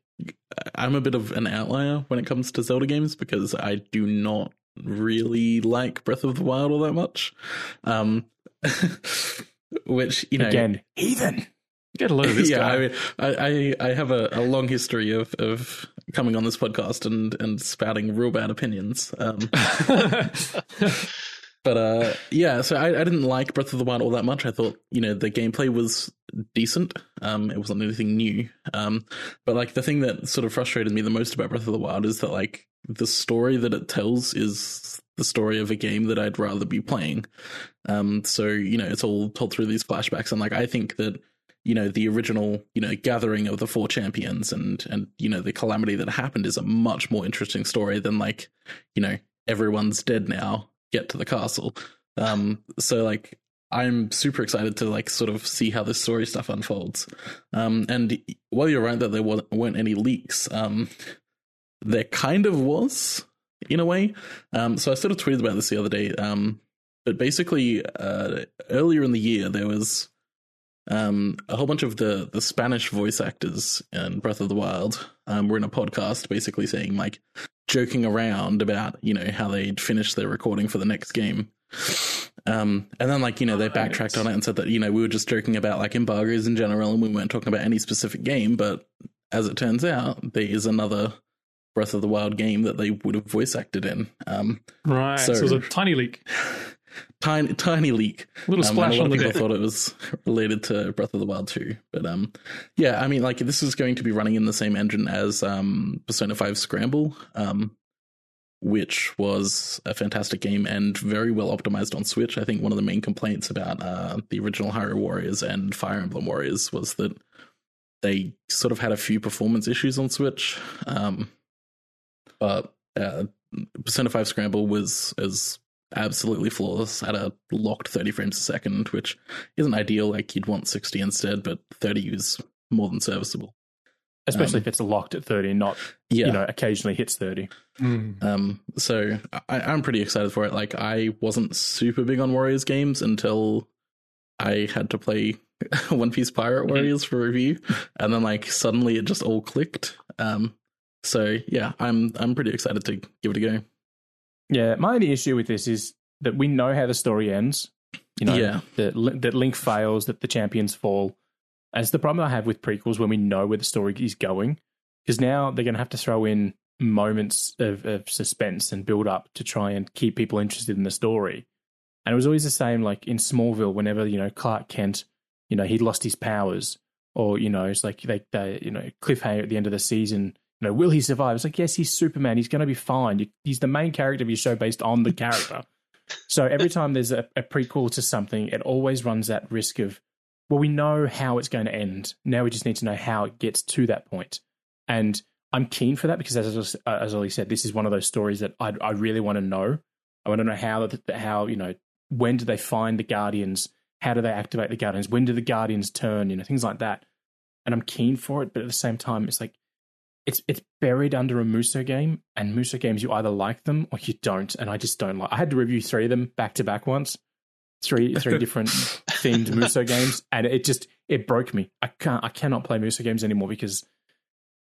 I'm a bit of an outlier when it comes to Zelda games because I do not really like Breath of the Wild all that much. Um, which you know Again, heathen. Get a load of this yeah, guy. I, mean, I, I I have a, a long history of, of coming on this podcast and, and spouting real bad opinions. Um, but uh, yeah, so I, I didn't like Breath of the Wild all that much. I thought you know the gameplay was decent. Um, it wasn't anything new. Um, but like the thing that sort of frustrated me the most about Breath of the Wild is that like the story that it tells is the story of a game that I'd rather be playing. Um, so you know it's all told through these flashbacks, and like I think that you know the original you know gathering of the four champions and and you know the calamity that happened is a much more interesting story than like you know everyone's dead now get to the castle. Um so like i'm super excited to like sort of see how this story stuff unfolds. Um and while you're right that there weren't any leaks. Um there kind of was in a way. Um so i sort of tweeted about this the other day. Um but basically uh earlier in the year there was um, a whole bunch of the the Spanish voice actors in Breath of the Wild um, were in a podcast, basically saying like joking around about you know how they'd finished their recording for the next game. Um, and then like you know they backtracked on it and said that you know we were just joking about like embargoes in general and we weren't talking about any specific game, but as it turns out, there is another Breath of the Wild game that they would have voice acted in. Um, right. So, so- it was a tiny leak. tiny tiny leak. Little Um, splash a lot on of the people deck. thought it was related to Breath of the Wild too. But um, yeah, I mean, like this is going to be running in the same engine as um, Persona Five Scramble, um, which was a fantastic game and very well optimized on Switch. I think one of the main complaints about uh, the original Hyrule Warriors and Fire Emblem Warriors was that they sort of had a few performance issues on Switch. Um, but uh, Persona 5 Scramble was is absolutely flawless at a locked 30 frames a second, which isn't ideal. Like you'd want 60 instead, but 30 is more than serviceable. especially Um, if it's locked at 30 and not, Yeah. you know, occasionally hits 30. Mm. Um, so I, I'm pretty excited for it. Like I wasn't super big on Warriors games until I had to play One Piece Pirate Mm-hmm. Warriors for review, and then like suddenly it just all clicked. Um, so yeah, I'm I'm pretty excited to give it a go. Yeah, my only issue with this is that we know how the story ends. You know, Yeah. that, that Link fails, that the champions fall. And it's the problem I have with prequels when we know where the story is going. Because now they're going to have to throw in moments of, of suspense and build up to try and keep people interested in the story. And it was always the same, like in Smallville, whenever, you know, Clark Kent, you know, he'd lost his powers. Or, you know, it's like they, they you know, cliffhanger at the end of the season you know, will he survive? It's like, yes, he's Superman. He's going to be fine. He's the main character of your show based on the character. so every time there's a, a prequel to something, it always runs that risk of, well, we know how it's going to end. Now we just need to know how it gets to that point. And I'm keen for that because, as as Ollie said, this is one of those stories that I, I really want to know. I want to know how how you know when do they find the Guardians? How do they activate the Guardians? When do the Guardians turn? You know things like that. And I'm keen for it, but at the same time, it's like it's it's buried under a Muso game, and Muso games you either like them or you don't, and I just don't like. I had to review three of them back to back once, three three different themed Muso games, and it just it broke me. I can't I cannot play Muso games anymore because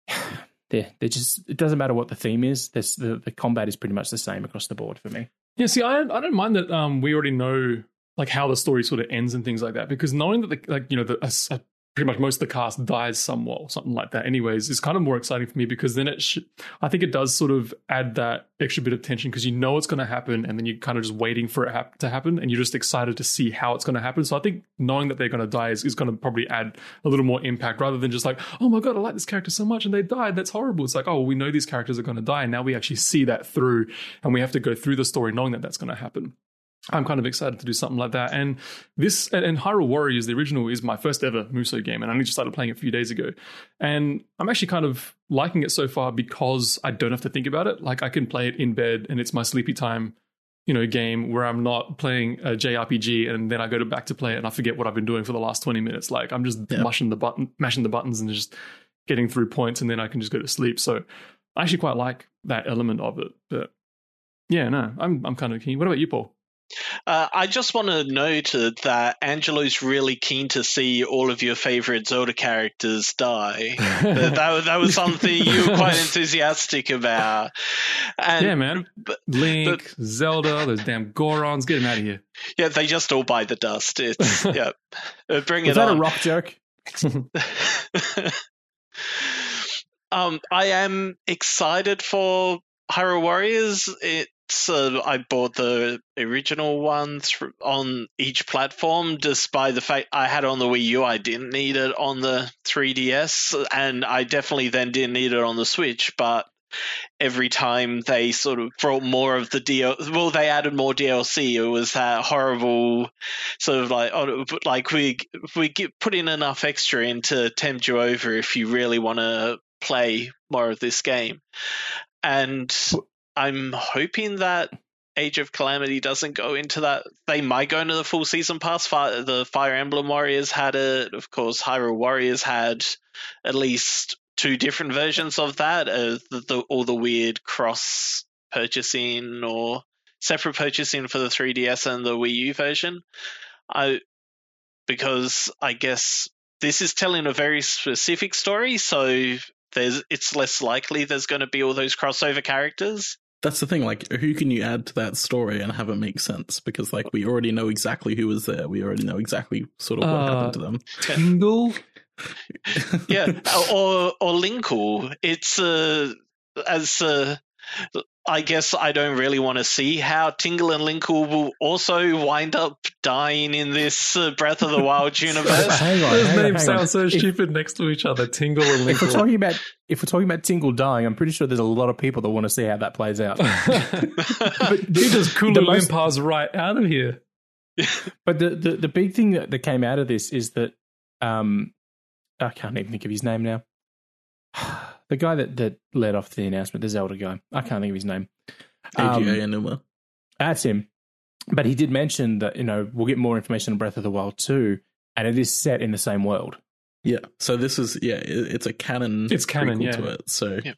they're they're just it doesn't matter what the theme is. There's the the combat is pretty much the same across the board for me. Yeah, see, I I don't mind that um we already know like how the story sort of ends and things like that because knowing that the like you know the a, a- pretty much most of the cast dies somewhat or something like that. Anyways is kind of more exciting for me because then it sh- I think it does sort of add that extra bit of tension because you know it's going to happen and then you're kind of just waiting for it hap- to happen and you're just excited to see how it's going to happen. So I think knowing that they're going to die is, is going to probably add a little more impact rather than just like oh my god I like this character so much and they died. That's horrible. It's like oh we know these characters are going to die and now we actually see that through and we have to go through the story knowing that that's going to happen I'm kind of excited to do something like that. And this and, and Hyrule Warriors, the original, is my first ever Muso game, and I only just started playing it a few days ago. And I'm actually kind of liking it so far because I don't have to think about it. Like I can play it in bed, and it's my sleepy time, you know, game where I'm not playing a JRPG, and then I go to back to play it, and I forget what I've been doing for the last 20 minutes. Like I'm just Yeah. mashing the button, mashing the buttons, and just getting through points, and then I can just go to sleep. So I actually quite like that element of it. But yeah, no, I'm I'm kind of keen. What about you, Paul? Uh, I just want to note that Angelo's really keen to see all of your favorite Zelda characters die. that, that, that was something you were quite enthusiastic about. And yeah, man. but- Link, Zelda, those damn Gorons, get them out of here. yeah, they just all bite the dust. It's yeah, Uh, bring Is it that on. a rock joke? um, I am excited for Hyrule Warriors. It's uh, I bought the original one thr- on each platform, despite the fact I had it on the Wii U. I didn't need it on the 3DS, and I definitely then didn't need it on the Switch. But every time they sort of brought more of the DL, well, they added more DLC. It was that horrible sort of like, oh, like we we get put in enough extra in to tempt you over if you really want to play more of this game. And I'm hoping that Age of Calamity doesn't go into that. They might go into the full season pass. The Fire Emblem Warriors had it. Of course, Hyrule Warriors had at least two different versions of that. Uh, the, the, all the weird cross purchasing or separate purchasing for the 3DS and the Wii U version. I because I guess this is telling a very specific story, so there's it's less likely there's going to be all those crossover characters. That's the thing. Like, who can you add to that story and have it make sense? Because like we already know exactly who was there. We already know exactly sort of what Uh, happened to them. Tingle? Yeah, or or Linkle. It's uh, as uh, I guess I don't really want to see how Tingle and Linkle will also wind up dying in this uh, Breath of the Wild universe. hang on, Those hang names on. sound so If- stupid next to each other. Tingle and If we're talking about if we're talking about Tingle dying, I'm pretty sure there's a lot of people that want to see how that plays out. But he just the Kulu most- Limpars right out of here. But the, the, the big thing that, that came out of this is that um, I can't even think of his name now. The guy that, that led off the announcement, the Zelda guy. I can't think of his name. AGA Um, Aonuma. That's him. But he did mention that, you know, we'll get more information on Breath of the Wild 2, and it is set in the same world. Yeah. So this is yeah, it's a canon. It's canon, yeah. To it. So Yeah.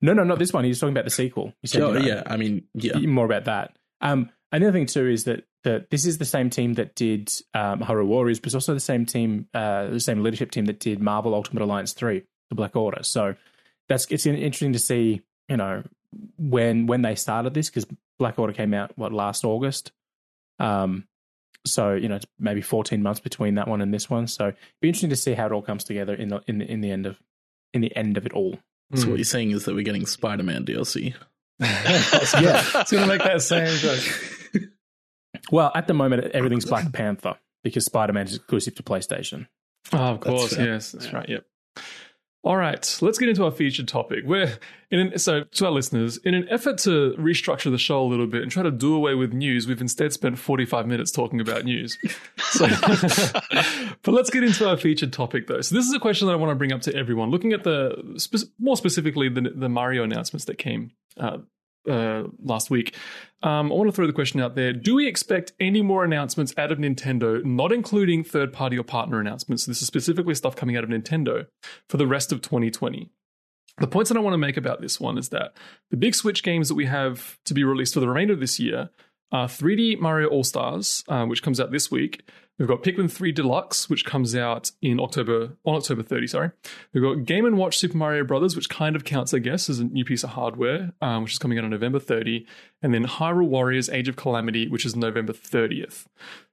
No, no, not this one. He's talking about the sequel. He said, oh, you know, yeah. I mean, yeah. more about that. Um, another thing too is that that this is the same team that did um, Hyrule Warriors, but it's also the same team, uh, the same leadership team that did Marvel Ultimate Alliance three, the Black Order. So that's it's interesting to see, you know, when when they started this because Black Order came out what last August. Um, so you know, it's maybe fourteen months between that one and this one. So it'd be interesting to see how it all comes together in the in the, in the end of in the end of it all. So Hmm. what you're saying is that we're getting Spider-Man DLC. yeah, it's gonna make that same joke. Well, at the moment, everything's Black Panther because Spider Man is exclusive to PlayStation. Oh, of course, fair. yes, that's right. Yep. All right, let's get into our featured topic. We're in an, so to our listeners, in an effort to restructure the show a little bit and try to do away with news, we've instead spent forty-five minutes talking about news. So, but let's get into our featured topic though. So this is a question that I want to bring up to everyone. Looking at the more specifically the, the Mario announcements that came uh, uh, last week. Um, I want to throw the question out there. Do we expect any more announcements out of Nintendo, not including third party or partner announcements? This is specifically stuff coming out of Nintendo for the rest of 2020. The points that I want to make about this one is that the big Switch games that we have to be released for the remainder of this year are 3D Mario All Stars, uh, which comes out this week. We've got Pikmin 3 Deluxe, which comes out in October on October 30. Sorry, we've got Game and Watch Super Mario Brothers, which kind of counts, I guess, as a new piece of hardware, um, which is coming out on November 30, and then Hyrule Warriors: Age of Calamity, which is November 30th.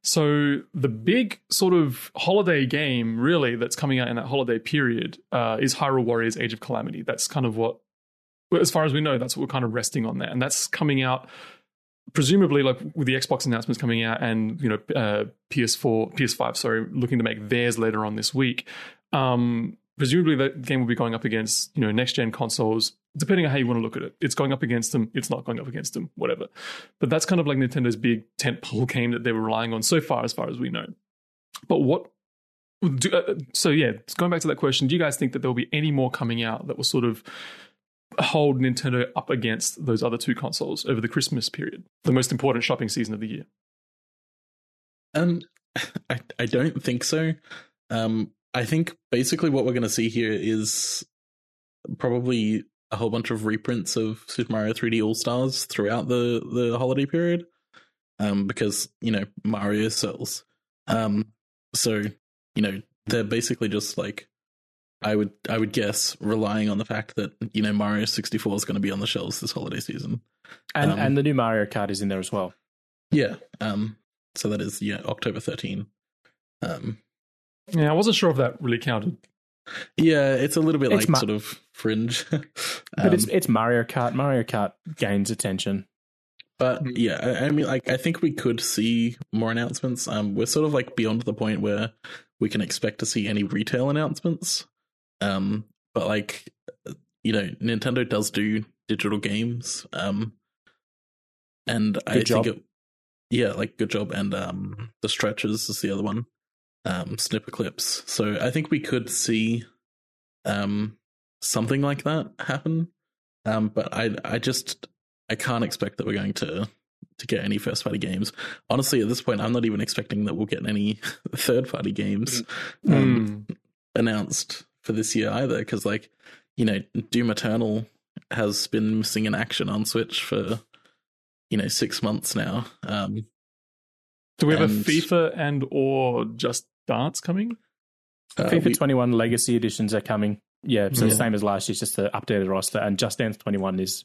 So the big sort of holiday game, really, that's coming out in that holiday period uh, is Hyrule Warriors: Age of Calamity. That's kind of what, as far as we know, that's what we're kind of resting on there, and that's coming out presumably like with the Xbox announcements coming out and you know uh, PS4, PS5, sorry, looking to make theirs later on this week. Um, presumably that game will be going up against you know next gen consoles. Depending on how you want to look at it, it's going up against them. It's not going up against them. Whatever. But that's kind of like Nintendo's big tentpole game that they were relying on so far, as far as we know. But what? Do, uh, so yeah, going back to that question, do you guys think that there will be any more coming out that will sort of hold Nintendo up against those other two consoles over the Christmas period, the most important shopping season of the year. Um, I I don't think so. Um, I think basically what we're going to see here is probably a whole bunch of reprints of Super Mario 3D All Stars throughout the the holiday period. Um, because you know Mario sells. Um, so you know they're basically just like I would I would guess relying on the fact that you know Mario 64 is going to be on the shelves this holiday season. And Um, and the new Mario Kart is in there as well. Yeah. Um. So that is yeah October 13. Um. Yeah, I wasn't sure if that really counted. Yeah, it's a little bit It's like ma- sort of fringe. But it's Um, it's Mario Kart. Mario Kart gains attention. but Mm. yeah, I, I mean, like I think we could see more announcements. Um, we're sort of like beyond the point where we can expect to see any retail announcements. Um, but like you know, Nintendo does do digital games. Um, and I job. think it, yeah, like good job. And um, the Stretchers is the other one. Um, Snipperclips. So I think we could see um something like that happen. Um, but I I just I can't expect that we're going to to get any first party games. Honestly, at this point, I'm not even expecting that we'll get any third party games um, Mm. announced for this year either. Because like you know, Doom Eternal has been missing in action on Switch for you know six months now. Um, Do we have and- a FIFA and or Just Dance coming? uh, FIFA we- 21 Legacy editions are coming. Yeah, so the same as last year, it's just the updated roster. And Just Dance 21 is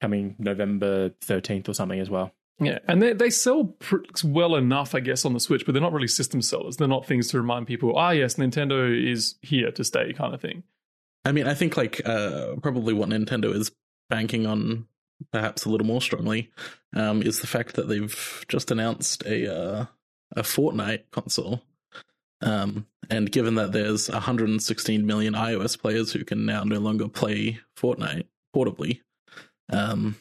coming November 13th or something as well. Yeah, and they they sell pr- well enough, I guess, on the Switch, but they're not really system sellers. They're not things to remind people, ah, yes, Nintendo is here to stay, kind of thing. I mean, I think like uh, probably what Nintendo is banking on perhaps a little more strongly um, is the fact that they've just announced a uh, a Fortnite console. Um, and given that there's 116 million iOS players who can now no longer play Fortnite portably, um,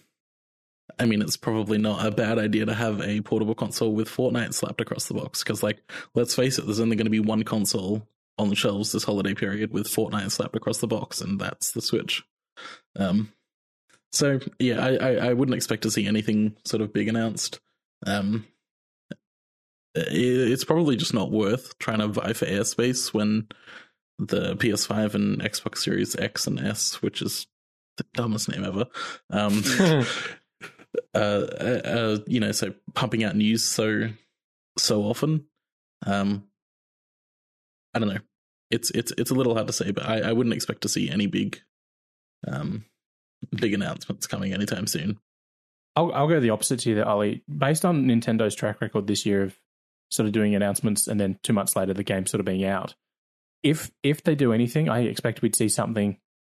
I mean, it's probably not a bad idea to have a portable console with Fortnite slapped across the box. Because, like, let's face it, there's only going to be one console on the shelves this holiday period with Fortnite slapped across the box, and that's the Switch. Um, so yeah, I, I, I wouldn't expect to see anything sort of big announced. Um, it's probably just not worth trying to vie for airspace when the PS5 and Xbox Series X and S, which is the dumbest name ever, um, uh, uh, uh, you know, so pumping out news so so often. Um, I don't know. It's it's it's a little hard to say, but I, I wouldn't expect to see any big um big announcements coming anytime soon. I'll I'll go the opposite to you there, Ollie. Based on Nintendo's track record this year of sort of doing announcements and then two months later the game sort of being out. If if they do anything, I expect we'd see something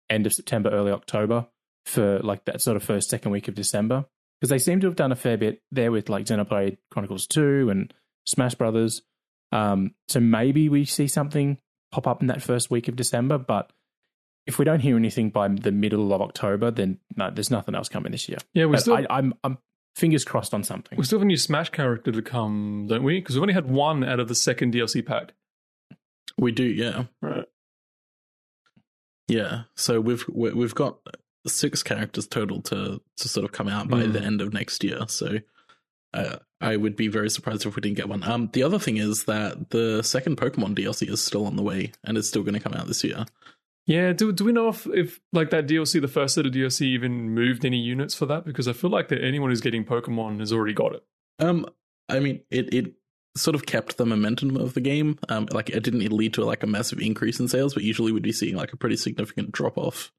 end of September, early October for like that sort of first second week of December because they seem to have done a fair bit there with like Xenoblade Chronicles Two and Smash Brothers. Um, so maybe we see something pop up in that first week of December, but if we don't hear anything by the middle of October, then no, there's nothing else coming this year. Yeah, we But still I, I'm I'm fingers crossed on something. we still have a new Smash character to come, don't we? Because we've only had one out of the second DLC pack. We do, yeah, Right. yeah. So we've we- we've got six characters total to to sort of come out by Mm. the end of next year. So uh, I would be very surprised if we didn't get one. Um, the other thing is that the second Pokemon DLC is still on the way and it's still going to come out this year. Yeah, do do we know if, if like that DLC, the first set of DLC, even moved any units for that? Because I feel like that anyone who's getting Pokemon has already got it. Um, I mean, it it sort of kept the momentum of the game. Um, like it didn't lead to like a massive increase in sales, but usually we'd be seeing like a pretty significant drop off.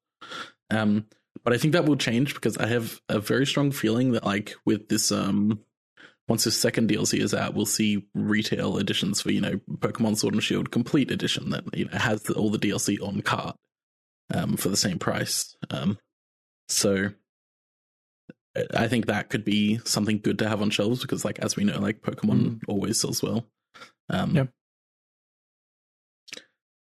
Um, but I think that will change because I have a very strong feeling that like with this um. Once this second DLC is out, we'll see retail editions for you know Pokemon Sword and Shield Complete Edition that you know has the, all the DLC on cart um, for the same price. Um, so I think that could be something good to have on shelves because, like, as we know, like Pokemon always sells well. Um, Yep.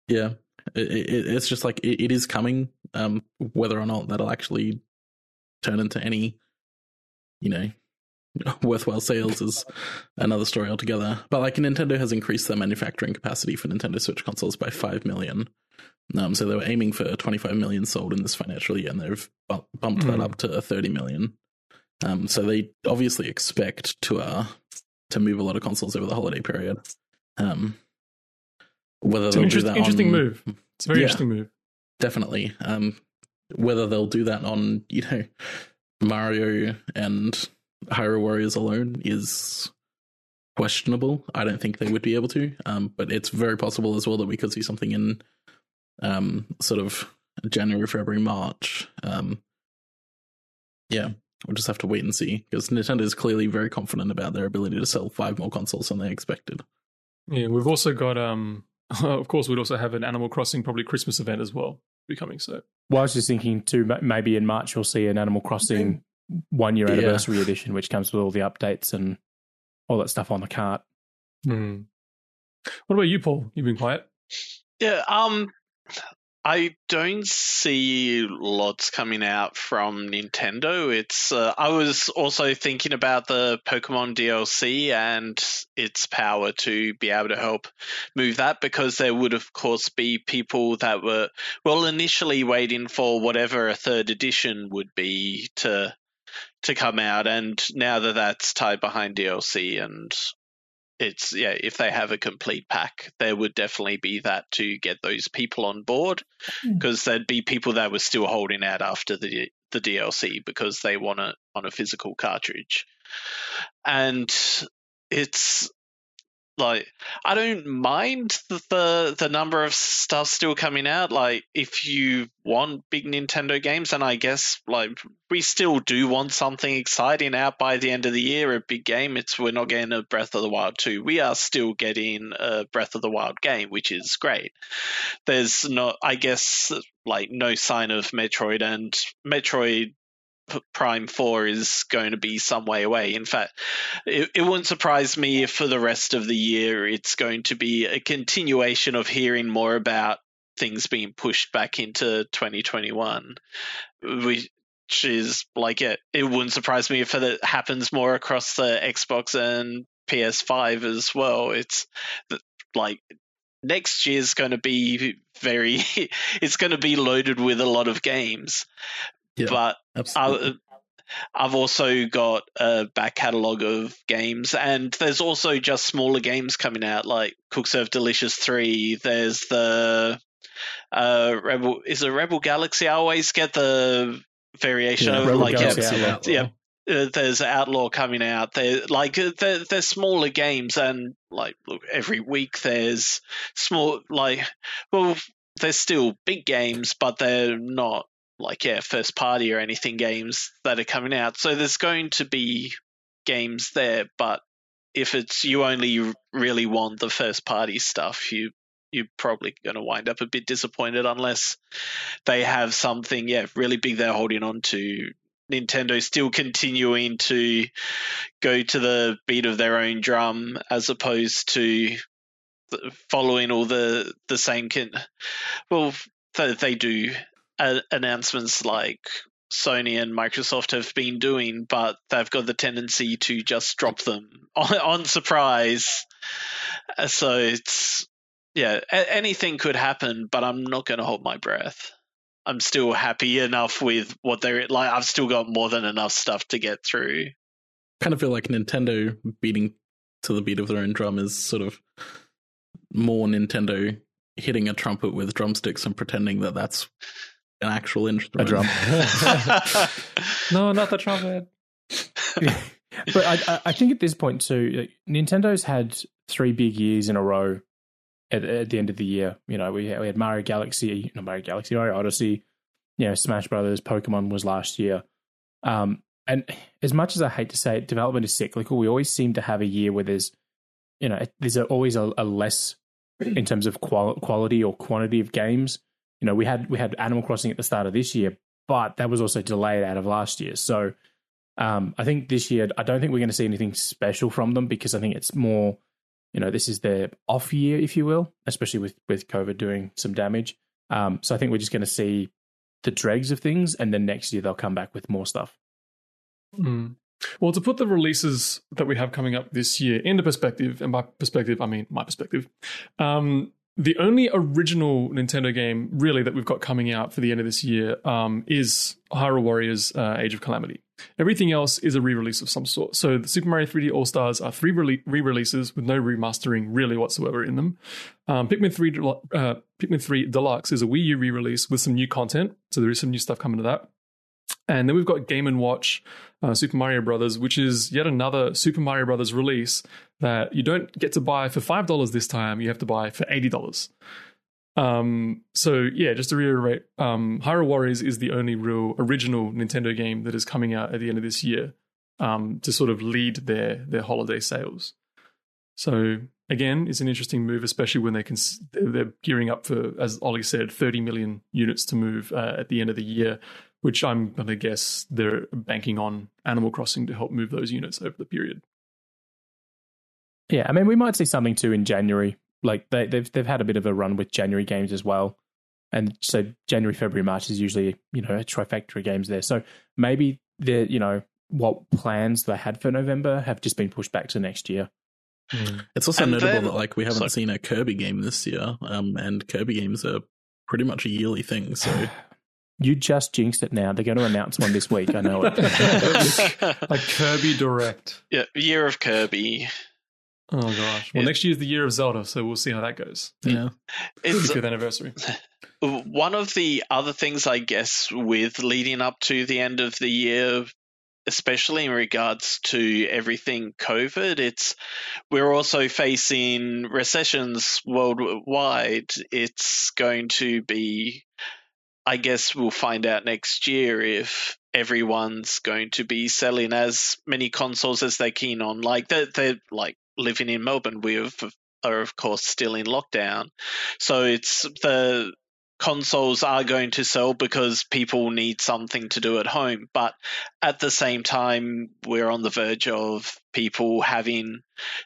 Yeah, it, it, it's just like it, it is coming. Um, whether or not that'll actually turn into any, you know, worthwhile sales is another story altogether. But like, Nintendo has increased their manufacturing capacity for Nintendo Switch consoles by five million. Um, so they were aiming for 25 million sold in this financial year, and they've bu- bumped that Mm. up to 30 million. Um, so they obviously expect to uh to move a lot of consoles over the holiday period. Um, whether It's an they'll do that interesting on- move. It's a very Yeah. interesting move. Definitely. Um, whether they'll do that on you know Mario and Hyrule Warriors alone is questionable. I don't think they would be able to. Um, but it's very possible as well that we could see something in um sort of January, February, March. Um, yeah, we'll just have to wait and see because Nintendo is clearly very confident about their ability to sell five more consoles than they expected. Yeah, we've also got um of course we'd also have an Animal Crossing probably Christmas event as well becoming so. Well, I was just thinking too. Maybe in March we'll see an Animal Crossing one year Yeah. anniversary edition, which comes with all the updates and all that stuff on the cart. Hmm. What about you, Paul? You've been quiet. Yeah, um, I don't see lots coming out from Nintendo. It's uh, I was also thinking about the Pokemon DLC and its power to be able to help move that because there would of course be people that were well initially waiting for whatever a third edition would be to to come out and now that that's tied behind DLC and it's yeah if they have a complete pack there would definitely be that to get those people on board hmm. because there'd be people that were still holding out after the the DLC because they want it on a physical cartridge. And it's like I don't mind the, the the number of stuff still coming out. Like if you want big Nintendo games, and I guess like we still do want something exciting out by the end of the year, a big game. It's we're not getting a Breath of the Wild two. We are still getting a Breath of the Wild game, which is great. There's not, I guess, like no sign of Metroid and Metroid. Prime 4 is going to be some way away. In fact, it, it wouldn't surprise me if for the rest of the year it's going to be a continuation of hearing more about things being pushed back into 2021, which is like it. It wouldn't surprise me if that happens more across the Xbox and PS5 as well. It's like next year's going to be very. it's going to be loaded with a lot of games, Yeah, but Absolutely. I've also got a back catalogue of games, and there's also just smaller games coming out, like Cook Serve Delicious 3. There's the uh, Rebel, is it Rebel Galaxy? I always get the variation Yeah, of Rebel like, Galaxy yeah, yeah, uh, there's Outlaw coming out. There, like uh, they're, they're smaller games, and like look, every week there's small, like well, they're still big games, but they're not like yeah, first party or anything games that are coming out. So there's going to be games there, but if it's you only really want the first party stuff, you you're probably going to wind up a bit disappointed unless they have something yeah really big they're holding on to Nintendo still continuing to go to the beat of their own drum as opposed to following all the the same can well they do announcements like Sony and Microsoft have been doing but they've got the tendency to just drop them on, on surprise Uh, so it's yeah anything could happen but I'm not going to hold my breath I'm still happy enough with what they're like. I've still got more than enough stuff to get through. kind of feel like Nintendo beating to the beat of their own drum is sort of more Nintendo hitting a trumpet with drumsticks and pretending that that's an actual instrument. A instrument. drum. No, not the trumpet. but I, I- I think at this point too, like, Nintendo's had three big years in a row. At, at the end of the year, you know, we had, we had Mario Galaxy, not Mario Galaxy, Mario Odyssey, you know, Smash Brothers, Pokemon was last year. Um, and as much as I hate to say it, development is cyclical. We always seem to have a year where there's, you know, there's always a, a less in terms of qual- quality or quantity of games. You know, we had we had Animal Crossing at the start of this year, but that was also delayed out of last year. So um, I think this year, I don't think we're going to see anything special from them because I think it's more, you know, this is their off year, if you will, especially with with COVID doing some damage. Um, so I think we're just going to see the dregs of things, and then next year they'll come back with more stuff. Mm. Well, to put the releases that we have coming up this year into perspective, and by perspective, I mean my perspective, um, the only original Nintendo game really that we've got coming out for the end of this year um, is Hyrule Warriors uh, Age of Calamity. Everything else is a re release of some sort. So the Super Mario 3D All Stars are three re releases with no remastering really whatsoever in them. Um, Pikmin 3 Del- uh, Pikmin 3 Deluxe is a Wii U re release with some new content. So there is some new stuff coming to that. And then we've got Game and Watch uh, Super Mario Brothers, which is yet another Super Mario Brothers release that you don't get to buy for five dollars this time. You have to buy for eighty dollars. Um, so yeah, just to reiterate, um, Hyrule Warriors is the only real original Nintendo game that is coming out at the end of this year um, to sort of lead their their holiday sales. So again, it's an interesting move, especially when they can they're gearing up for, as Ollie said, thirty million units to move uh, at the end of the year which I'm going to guess they're banking on Animal Crossing to help move those units over the period. Yeah, I mean, we might see something too in January. Like they, they've they've had a bit of a run with January games as well, and so January, February, March is usually you know a trifecta of games there. So maybe the you know what plans they had for November have just been pushed back to next year. It's also And notable then- that like we haven't sorry. seen a Kirby game this year, um, and Kirby games are pretty much a yearly thing. So You just jinxed it now. They're going to announce one this week. I know it. Like Kirby Direct. yeah, Year of Kirby. Oh gosh. Well, Yeah. next year is the year of Zelda, so we'll see how that goes. yeah, It's 55th anniversary. one of the other things, I guess, with leading up to the end of the year, especially in regards to everything COVID, it's we're also facing recessions worldwide. It's going to be, I guess, we'll find out next year if everyone's going to be selling as many consoles as they're keen on. Like they're, they're like living in Melbourne, we have, are of course still in lockdown, so it's the consoles are going to sell because people need something to do at home. But at the same time, we're on the verge of people having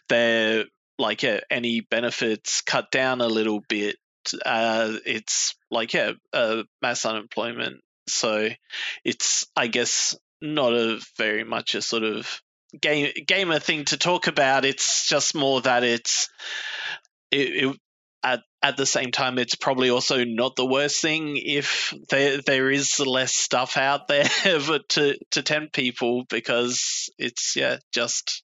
their like yeah, any benefits cut down a little bit. Uh, it's like yeah, uh, mass unemployment. So it's I guess not a very much a sort of game gamer thing to talk about. It's just more that it's it, it at at the same time, it's probably also not the worst thing if there there is less stuff out there to to tempt people because it's yeah just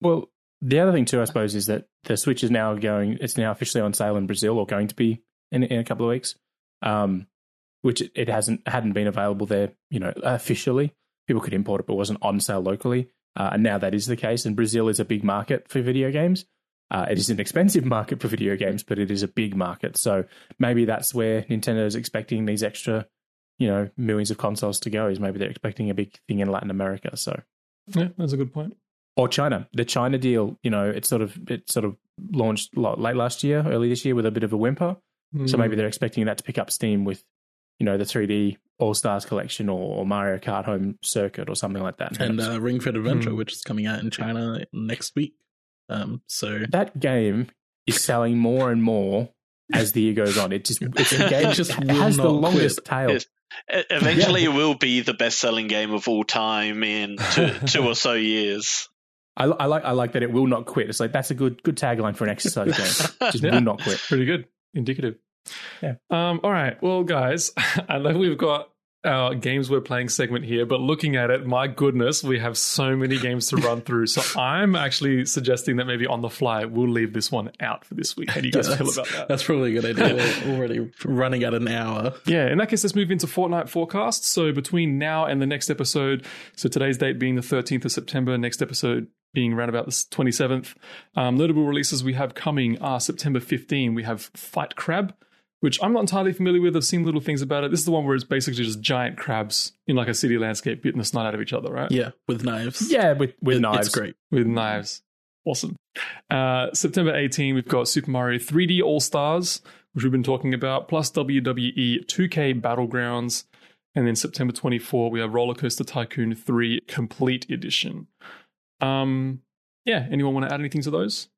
well the other thing too, I suppose, is that the Switch is now going. It's now officially on sale in Brazil, or going to be in, in a couple of weeks. Um, which it hasn't hadn't been available there, you know, officially. People could import it, but it wasn't on sale locally. Uh, and now that is the case. And Brazil is a big market for video games. Uh, it is an expensive market for video games, but it is a big market. So maybe that's where Nintendo is expecting these extra, you know, millions of consoles to go. Is maybe they're expecting a big thing in Latin America. So yeah, that's a good point or China. The China deal, you know, it sort of it sort of launched late last year, early this year with a bit of a whimper. Mm. So maybe they're expecting that to pick up steam with, you know, the 3D All Stars collection or, Mario Kart Home Circuit or something like that. And uh, Ring Fit Adventure, mm. which is coming out in China next week. Um, so that game is selling more and more as the year goes on. It just it's a game just it has the longest quit. tail. Eventually, yeah. it will be the best-selling game of all time in two, two or so years. I, I, like I like that it will not quit. It's like that's a good good tagline for an exercise game. Just yeah. will not quit. Pretty good. Indicative. Yeah. Um, all right. Well, guys, I know we've got our games we're playing segment here, but looking at it, my goodness, we have so many games to run through. So I'm actually suggesting that maybe on the fly we'll leave this one out for this week. How do you guys yeah, feel about that? That's probably a good idea. We're already running at an hour. Yeah, in that case, let's move into Fortnight forecast. So between now and the next episode, so today's date being the 13th of September, next episode being around about the 27th. Um, notable releases we have coming are September 15. We have Fight Crab, which I'm not entirely familiar with. I've seen little things about it. This is the one where it's basically just giant crabs in like a city landscape beating the snot out of each other, right? Yeah, with knives. Yeah, with, with it, knives. It's great. With knives. Awesome. Uh, September 18, we've got Super Mario 3D All Stars, which we've been talking about, plus WWE 2K Battlegrounds. And then September 24, we have Roller Coaster Tycoon 3 Complete Edition. Um, yeah, anyone want to add anything to those?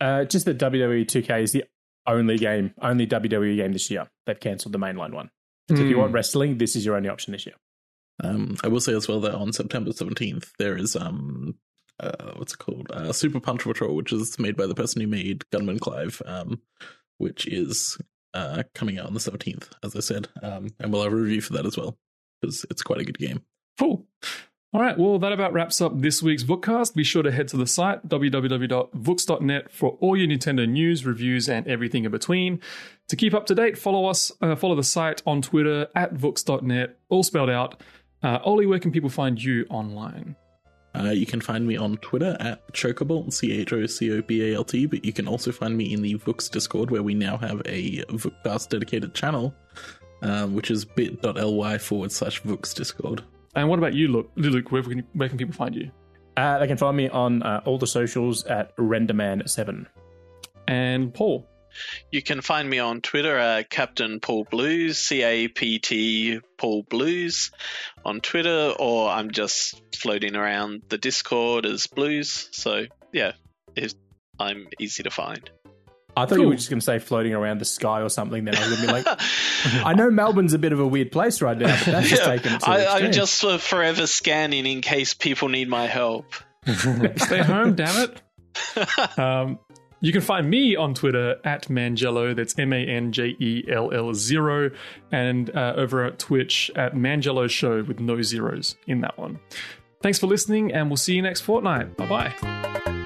Uh, just that WWE 2K is the only game, only WWE game this year. They've cancelled the mainline one. So mm. if you want hmm. wrestling, this is your only option this year. Um, I will say as well that on September 17th, there is, um, uh, what's it called? Uh, Super Punch Patrol, which is made by the person who made Gunman Clive, um, which is uh, coming out on the 17th, as I said. Um, and we'll have a review for that as well, because it's quite a good game. Cool. All right, well, that about wraps up this week's Vookcast. Be sure to head to the site, www.vooks.net, for all your Nintendo news, reviews, and everything in between. To keep up to date, follow us, uh, follow the site on Twitter at vooks.net, all spelled out. Uh, Ollie, where can people find you online? Uh, you can find me on Twitter at Chocobalt, C H O C O B A L T, but you can also find me in the Vooks Discord, where we now have a Vookcast dedicated channel, um, which is bit.ly forward slash Vooks Discord. And what about you, Luke? Luke where can, where can people find you? Uh, they can find me on uh, all the socials at Renderman7. And Paul? You can find me on Twitter at Captain Paul Blues, C A P T Paul Blues on Twitter, or I'm just floating around the Discord as Blues. So, yeah, I'm easy to find. I thought cool. you were just going to say floating around the sky or something. Then I was going to be like, I know Melbourne's a bit of a weird place right now, but that's just yeah, taken it to I, I'm just uh, forever scanning in case people need my help. Stay home, damn it. Um, you can find me on Twitter at Manjello. That's M A N J E L L zero, and uh, over at Twitch at Manjello Show with no zeros in that one. Thanks for listening, and we'll see you next fortnight. Bye bye.